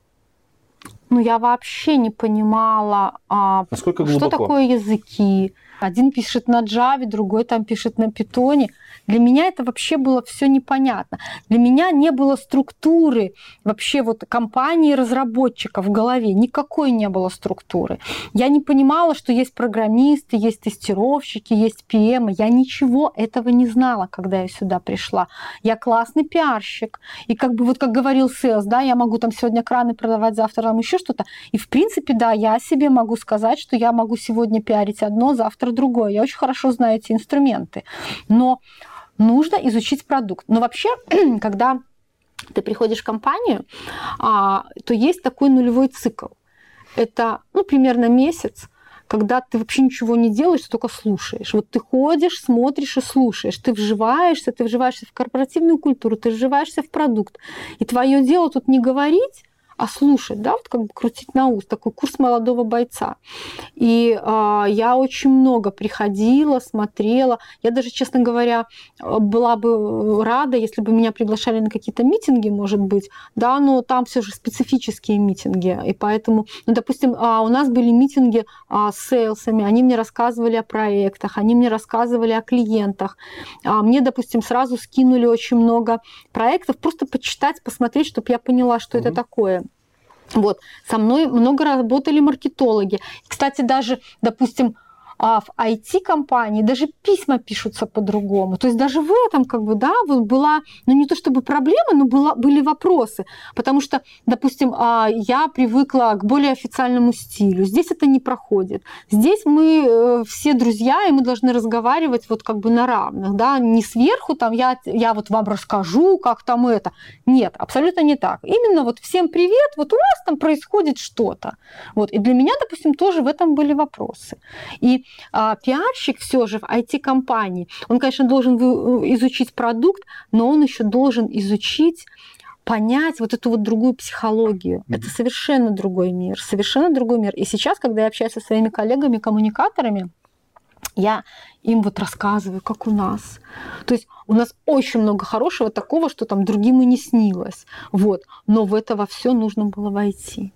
Ну, я вообще не понимала, а, Насколько что такое языки. Один пишет на Java, другой там пишет на Python. Для меня это вообще было все непонятно. Для меня не было структуры вообще вот компании разработчиков в голове. Никакой не было структуры. Я не понимала, что есть программисты, есть тестировщики, есть PM. Я ничего этого не знала, когда я сюда пришла. Я классный пиарщик. И как бы вот как говорил Sales, да, я могу там сегодня краны продавать, завтра там еще что-то. И в принципе, да, я себе могу сказать, что я могу сегодня пиарить одно, завтра другое. Я очень хорошо знаю эти инструменты. Но нужно изучить продукт. Но вообще, когда ты приходишь в компанию, а, то есть такой нулевой цикл. Это ну, примерно месяц, когда ты вообще ничего не делаешь, только слушаешь. Вот ты ходишь, смотришь и слушаешь. Ты вживаешься, ты вживаешься в корпоративную культуру, ты вживаешься в продукт. И твое дело тут не говорить, а слушать, да, вот как бы крутить на ус, такой курс молодого бойца. И э, я очень много приходила, смотрела. Я даже, честно говоря, была бы рада, если бы меня приглашали на какие-то митинги, может быть, да, но там все же специфические митинги, и поэтому, ну, допустим, э, у нас были митинги э, с сейлсами, они мне рассказывали о проектах, они мне рассказывали о клиентах. А мне, допустим, сразу скинули очень много проектов, просто почитать, посмотреть, чтобы я поняла, что mm-hmm. это такое. Вот. Со мной много работали маркетологи. Кстати, даже, допустим, а в IT-компании даже письма пишутся по-другому. То есть даже в этом как бы, да, вот была, ну не то чтобы проблема, но была, были вопросы. Потому что, допустим, а, я привыкла к более официальному стилю. Здесь это не проходит. Здесь мы э, все друзья, и мы должны разговаривать вот как бы на равных, да, не сверху там я, я вот вам расскажу, как там это. Нет, абсолютно не так. Именно вот всем привет, вот у нас там происходит что-то. Вот. И для меня, допустим, тоже в этом были вопросы. И а, пиарщик все же в IT-компании, он, конечно, должен изучить продукт, но он еще должен изучить понять вот эту вот другую психологию. Mm-hmm. Это совершенно другой мир, совершенно другой мир. И сейчас, когда я общаюсь со своими коллегами, коммуникаторами, я им вот рассказываю, как у нас. То есть у нас очень много хорошего такого, что там другим и не снилось. Вот. Но в это во все нужно было войти.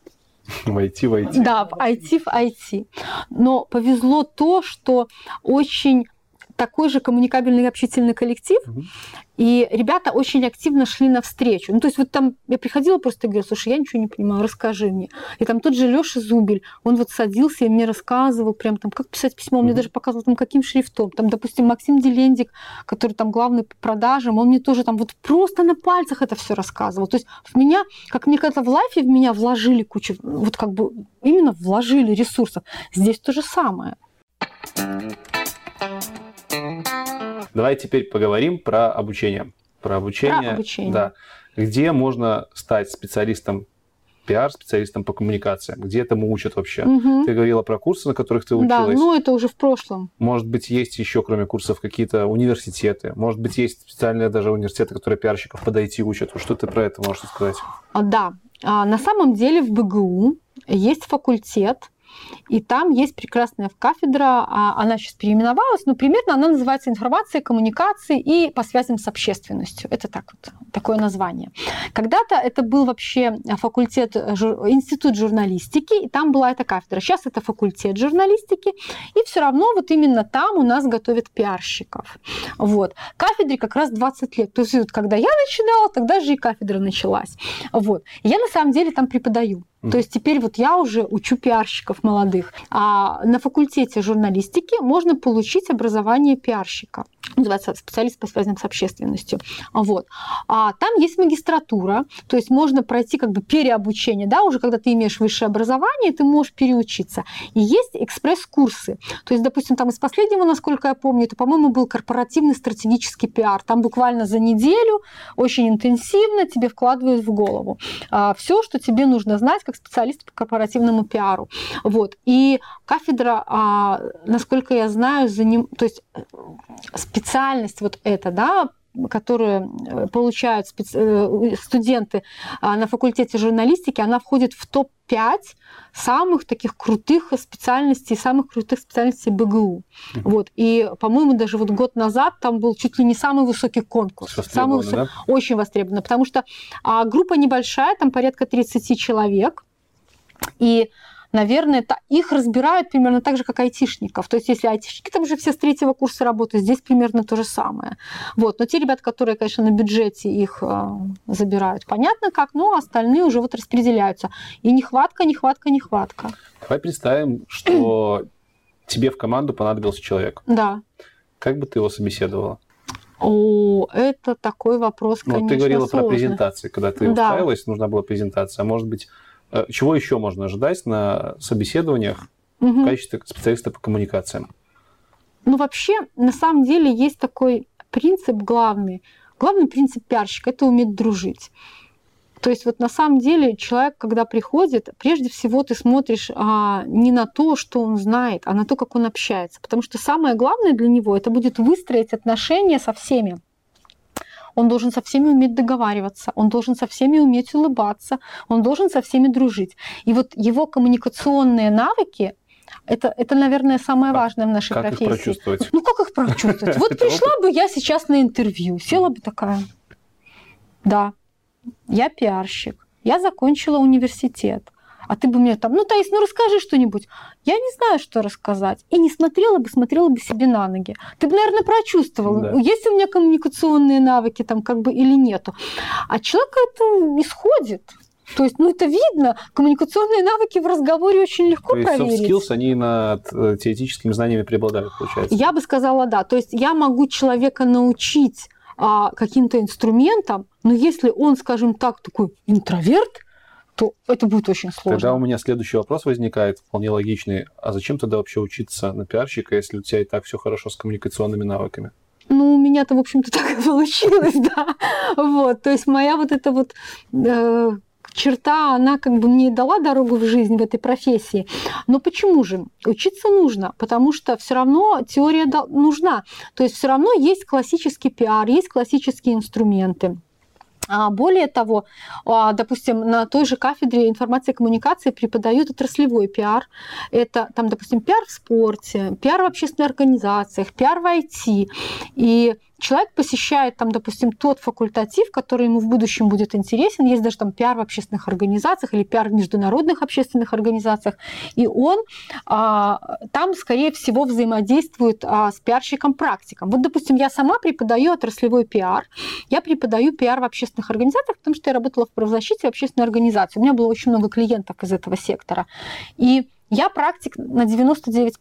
Войти в IT. Да, в IT в IT. Но повезло то, что очень такой же коммуникабельный и общительный коллектив, угу. и ребята очень активно шли навстречу. Ну, то есть вот там я приходила просто и говорила, слушай, я ничего не понимаю, расскажи мне. И там тот же Лёша Зубель, он вот садился и мне рассказывал прям там, как писать письмо, он мне даже показывал там, каким шрифтом. Там, допустим, Максим Делендик, который там главный по продажам, он мне тоже там вот просто на пальцах это все рассказывал. То есть в меня, как мне когда в лайфе в меня вложили кучу, вот как бы именно вложили ресурсов. Здесь то же самое. Давай теперь поговорим про обучение. Про обучение. Про обучение. Да. Где можно стать специалистом пиар, специалистом по коммуникациям? Где этому учат вообще? Угу. Ты говорила про курсы, на которых ты училась. Да, ну это уже в прошлом. Может быть, есть еще, кроме курсов, какие-то университеты? Может быть, есть специальные даже университеты, которые пиарщиков подойти учат? Что ты про это можешь сказать? А, да. А, на самом деле в БГУ есть факультет и там есть прекрасная кафедра, а, она сейчас переименовалась, но примерно она называется «Информация, коммуникации и по связям с общественностью». Это так вот, такое название. Когда-то это был вообще факультет, институт журналистики, и там была эта кафедра. Сейчас это факультет журналистики, и все равно вот именно там у нас готовят пиарщиков. Вот. Кафедре как раз 20 лет. То есть вот, когда я начинала, тогда же и кафедра началась. Вот. Я на самом деле там преподаю. То есть теперь вот я уже учу пиарщиков молодых. А на факультете журналистики можно получить образование пиарщика называется специалист по связям с общественностью. Вот. А там есть магистратура, то есть можно пройти как бы переобучение, да, уже когда ты имеешь высшее образование, ты можешь переучиться. И есть экспресс-курсы. То есть, допустим, там из последнего, насколько я помню, это, по-моему, был корпоративный стратегический пиар. Там буквально за неделю очень интенсивно тебе вкладывают в голову а, все, что тебе нужно знать как специалист по корпоративному пиару. Вот. И кафедра, а, насколько я знаю, за ним, то есть специальность вот эта, да, которую э, получают специ... Э, студенты а, на факультете журналистики, она входит в топ-5 самых таких крутых специальностей, самых крутых специальностей БГУ. Mm-hmm. Вот. И, по-моему, даже вот год назад там был чуть ли не самый высокий конкурс. Самый высокий, да? Очень востребовано, потому что а, группа небольшая, там порядка 30 человек, и наверное, их разбирают примерно так же, как айтишников. То есть, если айтишники там уже все с третьего курса работают, здесь примерно то же самое. Вот. Но те ребята, которые, конечно, на бюджете их э, забирают, понятно как, но остальные уже вот распределяются. И нехватка, нехватка, нехватка. Давай представим, что тебе в команду понадобился человек. Да. Как бы ты его собеседовала? О, это такой вопрос, конечно, ну, Ты говорила сложный. про презентации. Когда ты да. устраивалась, нужна была презентация. А может быть, чего еще можно ожидать на собеседованиях угу. в качестве специалиста по коммуникациям? Ну, вообще, на самом деле, есть такой принцип главный. Главный принцип пиарщика – это уметь дружить. То есть вот на самом деле человек, когда приходит, прежде всего ты смотришь а, не на то, что он знает, а на то, как он общается. Потому что самое главное для него это будет выстроить отношения со всеми он должен со всеми уметь договариваться, он должен со всеми уметь улыбаться, он должен со всеми дружить. И вот его коммуникационные навыки это, это, наверное, самое важное в нашей как профессии. Их прочувствовать? Ну, как их прочувствовать? Вот пришла бы я сейчас на интервью, села бы такая. Да, я пиарщик, я закончила университет а ты бы мне там, ну, Таис, ну расскажи что-нибудь. Я не знаю, что рассказать. И не смотрела бы, смотрела бы себе на ноги. Ты бы, наверное, прочувствовал, да. есть у меня коммуникационные навыки там как бы или нету. А человек это исходит. То есть, ну, это видно. Коммуникационные навыки в разговоре очень легко То есть проверить. soft skills, они над э, теоретическими знаниями преобладают, получается? Я бы сказала, да. То есть, я могу человека научить а, каким-то инструментам, но если он, скажем так, такой интроверт, то это будет очень сложно. Тогда у меня следующий вопрос возникает, вполне логичный. А зачем тогда вообще учиться на пиарщика, если у тебя и так все хорошо с коммуникационными навыками? Ну, у меня-то, в общем-то, так и получилось, да. Вот, то есть моя вот эта вот э, черта, она как бы мне дала дорогу в жизнь в этой профессии. Но почему же? Учиться нужно, потому что все равно теория нужна. То есть все равно есть классический пиар, есть классические инструменты. А более того, а, допустим, на той же кафедре информации и коммуникации преподают отраслевой пиар. Это, там, допустим, пиар в спорте, пиар в общественных организациях, пиар в IT. И человек посещает там, допустим, тот факультатив, который ему в будущем будет интересен, есть даже там пиар в общественных организациях или пиар в международных общественных организациях, и он а, там, скорее всего, взаимодействует а, с пиарщиком-практиком. Вот, допустим, я сама преподаю отраслевой пиар, я преподаю пиар в общественных организациях, потому что я работала в правозащите в общественной организации. У меня было очень много клиентов из этого сектора. И я практик на 99%.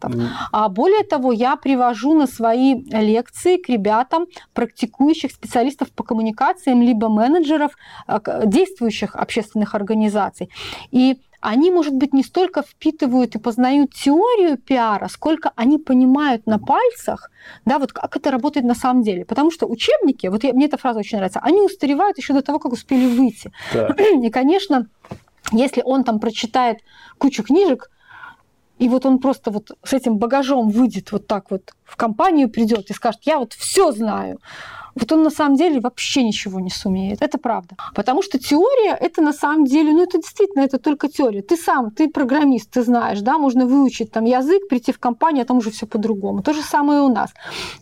Mm. А более того, я привожу на свои лекции к ребятам практикующих специалистов по коммуникациям, либо менеджеров э, действующих общественных организаций. И они, может быть, не столько впитывают и познают теорию пиара, сколько они понимают на пальцах, да, вот как это работает на самом деле. Потому что учебники, вот я, мне эта фраза очень нравится, они устаревают еще до того, как успели выйти. Да. И, конечно, если он там прочитает кучу книжек, и вот он просто вот с этим багажом выйдет вот так вот в компанию, придет и скажет, я вот все знаю. Вот он на самом деле вообще ничего не сумеет. Это правда. Потому что теория, это на самом деле, ну это действительно, это только теория. Ты сам, ты программист, ты знаешь, да, можно выучить там язык, прийти в компанию, а там уже все по-другому. То же самое и у нас.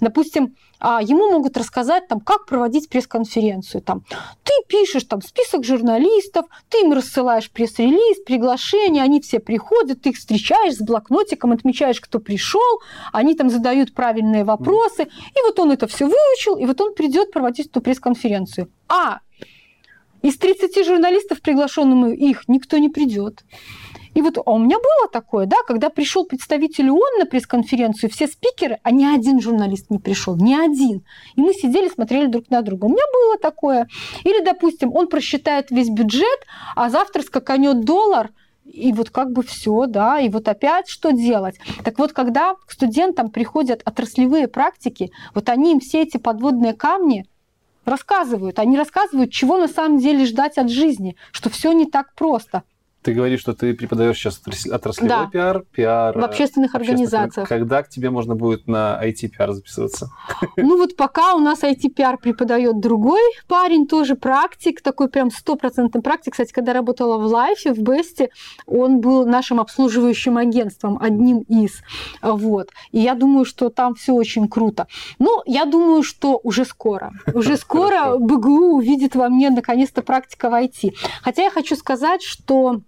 Допустим, а ему могут рассказать, там, как проводить пресс-конференцию. Там, ты пишешь там, список журналистов, ты им рассылаешь пресс-релиз, приглашение, они все приходят, ты их встречаешь с блокнотиком, отмечаешь, кто пришел, они там задают правильные вопросы, и вот он это все выучил, и вот он придет проводить эту пресс-конференцию. А Из 30 журналистов, приглашенных их, никто не придет. И вот а у меня было такое, да, когда пришел представитель ООН на пресс-конференцию, все спикеры, а ни один журналист не пришел, ни один. И мы сидели, смотрели друг на друга. У меня было такое. Или, допустим, он просчитает весь бюджет, а завтра скаканет доллар, и вот как бы все, да, и вот опять что делать? Так вот, когда к студентам приходят отраслевые практики, вот они им все эти подводные камни рассказывают. Они рассказывают, чего на самом деле ждать от жизни, что все не так просто. Ты говоришь, что ты преподаешь сейчас отраслевой да. пиар, пиар в общественных организациях. Когда к тебе можно будет на IT-пиар записываться? Ну вот пока у нас IT-пиар преподает другой парень, тоже практик, такой прям стопроцентный практик. Кстати, когда работала в Лайфе, в Бесте, он был нашим обслуживающим агентством, одним из. Вот. И я думаю, что там все очень круто. Ну, я думаю, что уже скоро. Уже скоро БГУ увидит во мне наконец-то практика в IT. Хотя я хочу сказать, что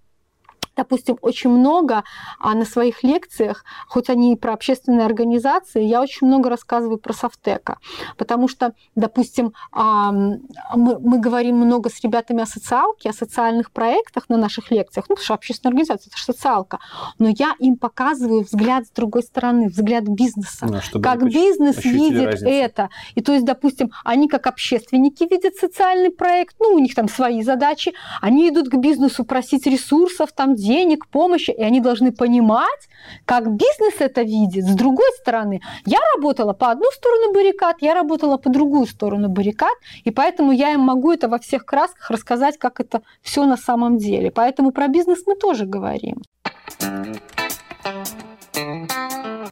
допустим, очень много а на своих лекциях, хоть они и про общественные организации, я очень много рассказываю про Софтека, потому что, допустим, а, мы, мы говорим много с ребятами о социалке, о социальных проектах на наших лекциях, ну, потому что общественная организация, это же социалка, но я им показываю взгляд с другой стороны, взгляд бизнеса, ну, как бизнес видит разницу. это. И то есть, допустим, они как общественники видят социальный проект, ну, у них там свои задачи, они идут к бизнесу просить ресурсов, там, денег, помощи, и они должны понимать, как бизнес это видит. С другой стороны, я работала по одну сторону баррикад, я работала по другую сторону баррикад, и поэтому я им могу это во всех красках рассказать, как это все на самом деле. Поэтому про бизнес мы тоже говорим.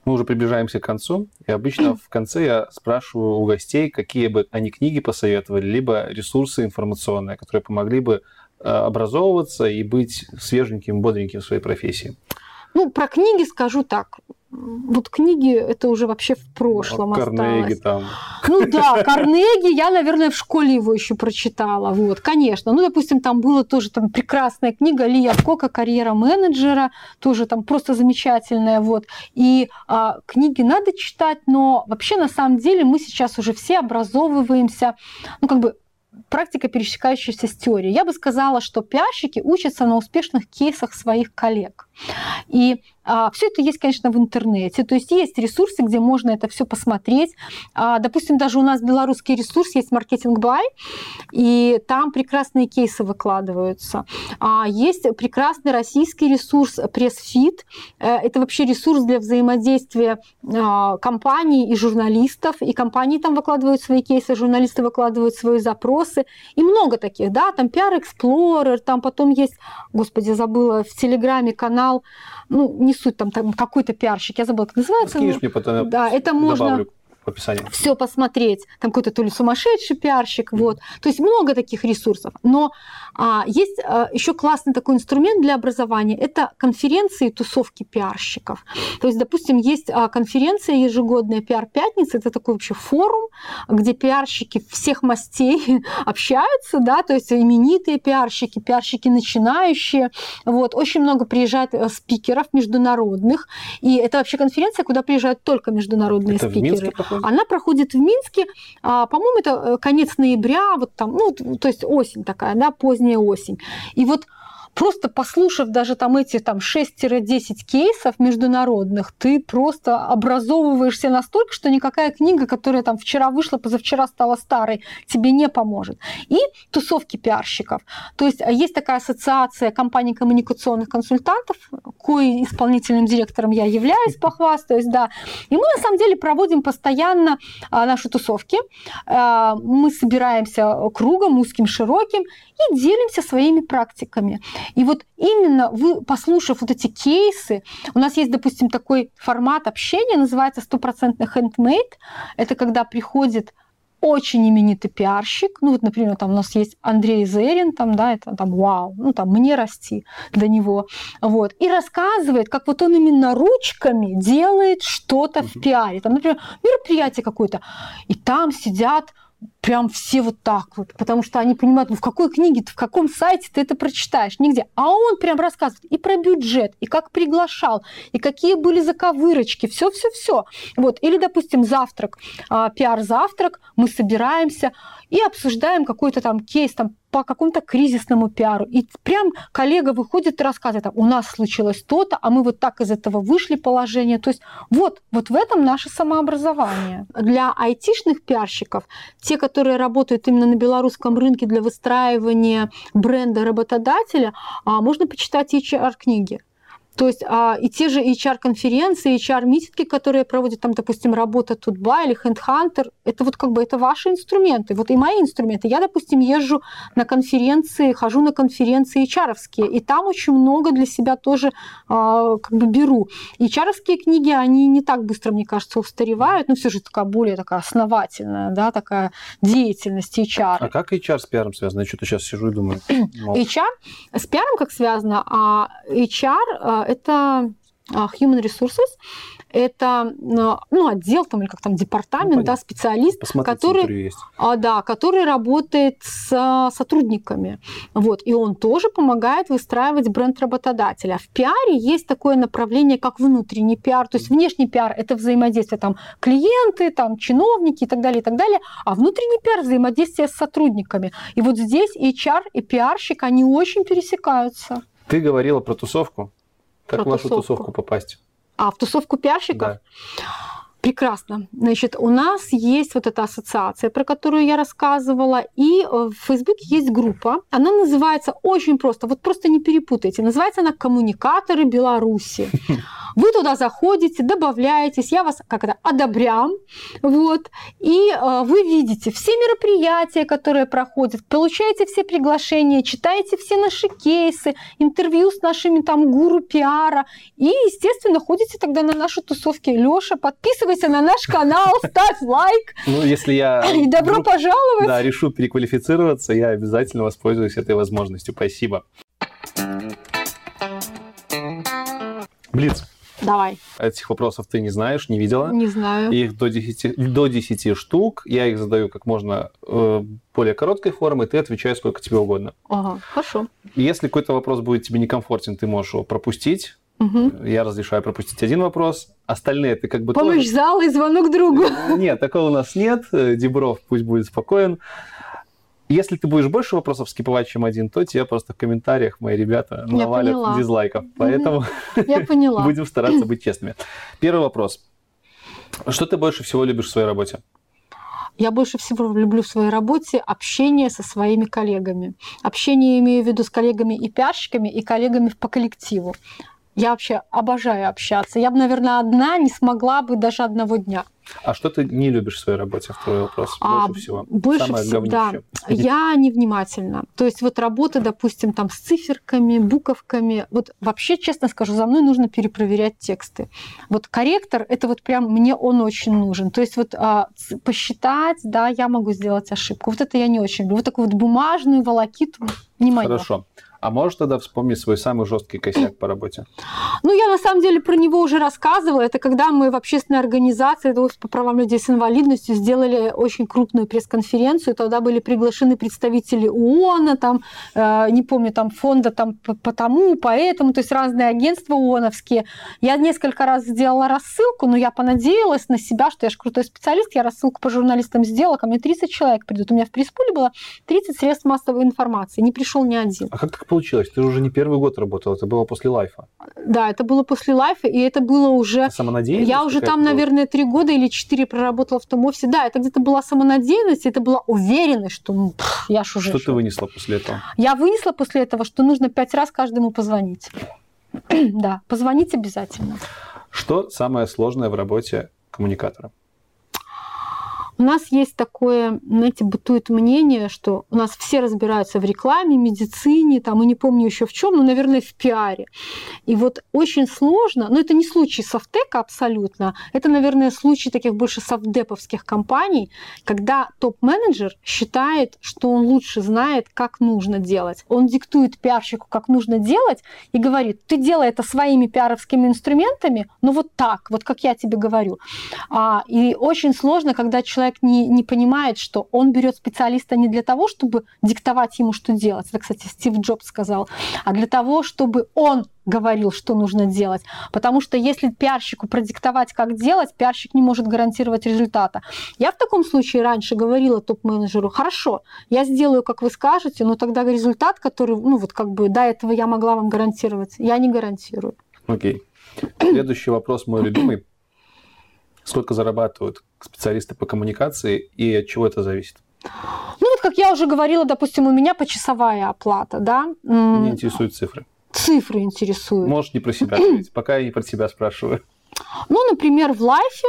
Мы уже приближаемся к концу, и обычно в конце я спрашиваю у гостей, какие бы они книги посоветовали, либо ресурсы информационные, которые помогли бы образовываться и быть свеженьким, бодреньким в своей профессии? Ну, про книги скажу так. Вот книги это уже вообще в прошлом ну, Карнеги осталось. там. Ну да, Карнеги, я, наверное, в школе его еще прочитала. Вот, конечно. Ну, допустим, там была тоже там прекрасная книга Лия Кока «Карьера менеджера», тоже там просто замечательная. Вот. И а, книги надо читать, но вообще на самом деле мы сейчас уже все образовываемся, ну, как бы практика, пересекающаяся с теорией. Я бы сказала, что пиарщики учатся на успешных кейсах своих коллег. И а, все это есть, конечно, в интернете. То есть есть ресурсы, где можно это все посмотреть. А, допустим, даже у нас белорусский ресурс есть маркетинг бай, и там прекрасные кейсы выкладываются. А, есть прекрасный российский ресурс пресс-фит. Э, это вообще ресурс для взаимодействия а, компаний и журналистов. И компании там выкладывают свои кейсы, журналисты выкладывают свои запросы. И много таких, да, там PR Explorer, там потом есть, господи, забыла, в Телеграме канал ну, не суть, там, там какой-то пиарщик, я забыла, как называется. Скинешь мне потом, да, это можно... Добавлю в описании. Все посмотреть. Там какой-то то ли сумасшедший пиарщик. Mm. Вот. То есть много таких ресурсов. Но есть а, еще классный такой инструмент для образования. Это конференции и тусовки пиарщиков. То есть, допустим, есть а, конференция ежегодная «Пиар-пятница». Это такой вообще форум, где пиарщики всех мастей общаются, да, то есть именитые пиарщики, пиарщики начинающие. Вот. Очень много приезжает э, спикеров международных. И это вообще конференция, куда приезжают только международные это спикеры. Она проходит в Минске, а, по-моему, это э, конец ноября, вот там, ну, то есть осень такая, да, поздняя осень. И вот просто послушав даже там эти там 6-10 кейсов международных, ты просто образовываешься настолько, что никакая книга, которая там вчера вышла, позавчера стала старой, тебе не поможет. И тусовки пиарщиков. То есть а, есть такая ассоциация компаний коммуникационных консультантов, кое исполнительным директором я являюсь, похвастаюсь, да. И мы на самом деле проводим постоянно а, наши тусовки. А, мы собираемся кругом, узким, широким, и делимся своими практиками. И вот именно вы, послушав вот эти кейсы, у нас есть, допустим, такой формат общения, называется стопроцентный handmade. Это когда приходит очень именитый пиарщик. Ну, вот, например, там у нас есть Андрей Зерин, там, да, это там вау, ну, там мне расти до него. Вот. И рассказывает, как вот он именно ручками делает что-то в пиаре. Там, например, мероприятие какое-то. И там сидят прям все вот так вот, потому что они понимают, ну в какой книге, в каком сайте ты это прочитаешь, нигде. А он прям рассказывает и про бюджет, и как приглашал, и какие были заковырочки, все-все-все. Вот. Или, допустим, завтрак, а, пиар-завтрак, мы собираемся и обсуждаем какой-то там кейс, там по какому-то кризисному пиару. И прям коллега выходит и рассказывает, у нас случилось то-то, а мы вот так из этого вышли положение. То есть вот, вот в этом наше самообразование. Для айтишных пиарщиков, те, которые работают именно на белорусском рынке для выстраивания бренда работодателя, а, можно почитать HR-книги. То есть а, и те же HR-конференции, HR-митинги, которые проводят там, допустим, работа Тутба или Handhunter, это вот как бы это ваши инструменты, вот и мои инструменты. Я, допустим, езжу на конференции, хожу на конференции HR, и там очень много для себя тоже а, как бы беру. HR книги, они не так быстро, мне кажется, устаревают, но все же такая более такая основательная, да, такая деятельность HR. А как HR с пиаром связано? Я что-то сейчас сижу и думаю. HR с пиаром как связано, а HR это а, Human Resources, это ну, отдел там, или как там департамент, ну, да, специалист, который, а, да, который работает с сотрудниками. Вот, и он тоже помогает выстраивать бренд работодателя. В пиаре есть такое направление, как внутренний пиар. То есть внешний пиар – это взаимодействие там, клиенты, там, чиновники и так далее, и так далее. А внутренний пиар – взаимодействие с сотрудниками. И вот здесь HR и пиарщик, они очень пересекаются. Ты говорила про тусовку. Как в вашу тусовку. тусовку попасть? А, в тусовку пиарщиков? Да. Прекрасно. Значит, у нас есть вот эта ассоциация, про которую я рассказывала, и э, в Фейсбуке есть группа. Она называется очень просто, вот просто не перепутайте. Называется она «Коммуникаторы Беларуси». Вы туда заходите, добавляетесь, я вас как то одобрям, вот, и э, вы видите все мероприятия, которые проходят, получаете все приглашения, читаете все наши кейсы, интервью с нашими там гуру пиара, и, естественно, ходите тогда на наши тусовки. Лёша, подписывайся на наш канал, ставь лайк. Ну, если я... И добро пожаловать! Да, решу переквалифицироваться, я обязательно воспользуюсь этой возможностью. Спасибо. Блиц. Давай. Этих вопросов ты не знаешь, не видела. Не знаю. Их до 10, до 10 штук. Я их задаю как можно э, более короткой формой, ты отвечаешь сколько тебе угодно. Ага, хорошо. Если какой-то вопрос будет тебе некомфортен, ты можешь его пропустить. Угу. Я разрешаю пропустить один вопрос. Остальные ты как бы Помощь тоже... зала и звонок другу. Нет, такого у нас нет. Дебров пусть будет спокоен. Если ты будешь больше вопросов скиповать, чем один, то тебе просто в комментариях мои ребята Я навалят поняла. дизлайков. Поэтому Я поняла. будем стараться быть честными. Первый вопрос. Что ты больше всего любишь в своей работе? Я больше всего люблю в своей работе общение со своими коллегами. Общение имею в виду с коллегами и пиарщиками, и коллегами по коллективу. Я вообще обожаю общаться. Я бы, наверное, одна не смогла бы даже одного дня. А что ты не любишь в своей работе? Второй вопрос. А, больше всего. Больше Самое всего, да. Я невнимательна. То есть вот работа, допустим, там с циферками, буковками. Вот вообще, честно скажу, за мной нужно перепроверять тексты. Вот корректор, это вот прям мне он очень нужен. То есть вот а, посчитать, да, я могу сделать ошибку. Вот это я не очень люблю. Вот такую вот бумажную волокиту не мое. Хорошо. А можешь тогда вспомнить свой самый жесткий косяк по работе? Ну, я на самом деле про него уже рассказывала. Это когда мы в общественной организации по правам людей с инвалидностью сделали очень крупную пресс-конференцию. Тогда были приглашены представители ООН, там, э, не помню, там фонда там по тому, по этому, то есть разные агентства ООНовские. Я несколько раз сделала рассылку, но я понадеялась на себя, что я же крутой специалист, я рассылку по журналистам сделала, ко мне 30 человек придут. У меня в пресс-пуле было 30 средств массовой информации, не пришел ни один. А как так получилось? Ты уже не первый год работал, это было после лайфа. Да, это было после лайфа, и это было уже... Самонадеянность? Я уже там, была? наверное, три года или четыре проработала в том офисе. Да, это где-то была самонадеянность, это была уверенность, что ну, я ж уже... Что ты вынесла после этого? Я вынесла после этого, что нужно пять раз каждому позвонить. да, позвонить обязательно. Что самое сложное в работе коммуникатора? У нас есть такое, знаете, бытует мнение, что у нас все разбираются в рекламе, медицине, там, и не помню еще в чем, но, наверное, в пиаре. И вот очень сложно, но это не случай софтека абсолютно, это, наверное, случай таких больше софтдеповских компаний, когда топ-менеджер считает, что он лучше знает, как нужно делать. Он диктует пиарщику, как нужно делать, и говорит, ты делай это своими пиаровскими инструментами, но вот так, вот как я тебе говорю. А, и очень сложно, когда человек человек не, не понимает, что он берет специалиста не для того, чтобы диктовать ему, что делать. Это, кстати, Стив Джобс сказал. А для того, чтобы он говорил, что нужно делать. Потому что если пиарщику продиктовать, как делать, пиарщик не может гарантировать результата. Я в таком случае раньше говорила топ-менеджеру, хорошо, я сделаю, как вы скажете, но тогда результат, который, ну вот как бы до этого я могла вам гарантировать, я не гарантирую. Окей. Следующий вопрос мой любимый. Сколько зарабатывают специалисты по коммуникации и от чего это зависит? Ну вот, как я уже говорила, допустим, у меня почасовая оплата, да. Меня интересуют цифры цифры интересуют. Можешь не про себя говорить, пока я не про тебя спрашиваю. Ну, например, в лайфе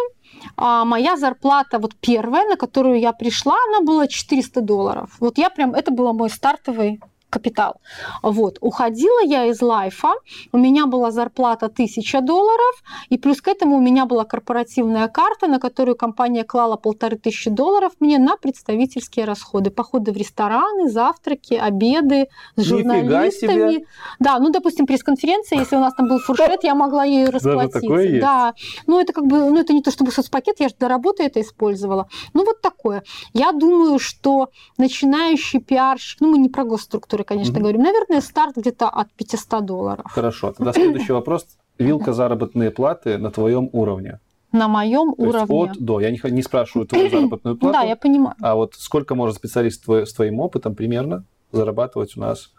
а, моя зарплата вот первая, на которую я пришла, она была 400 долларов. Вот я прям, это был мой стартовый капитал. Вот. Уходила я из лайфа, у меня была зарплата 1000 долларов, и плюс к этому у меня была корпоративная карта, на которую компания клала полторы тысячи долларов мне на представительские расходы. Походы в рестораны, завтраки, обеды с журналистами. Да, ну, допустим, пресс-конференция, если у нас там был фуршет, я могла ее расплатиться. Да, ну, это как бы, ну, это не то чтобы соцпакет, я же до работы это использовала. Ну, вот такое. Я думаю, что начинающий пиарщик, ну, мы не про госструктуры которые, конечно, mm-hmm. говорим. Наверное, старт где-то от 500 долларов. Хорошо. Тогда следующий вопрос. Вилка заработные платы на твоем уровне. На моем То уровне. от до. Я не, не спрашиваю твою заработную плату. Да, я понимаю. А вот сколько может специалист твой, с твоим опытом примерно зарабатывать у нас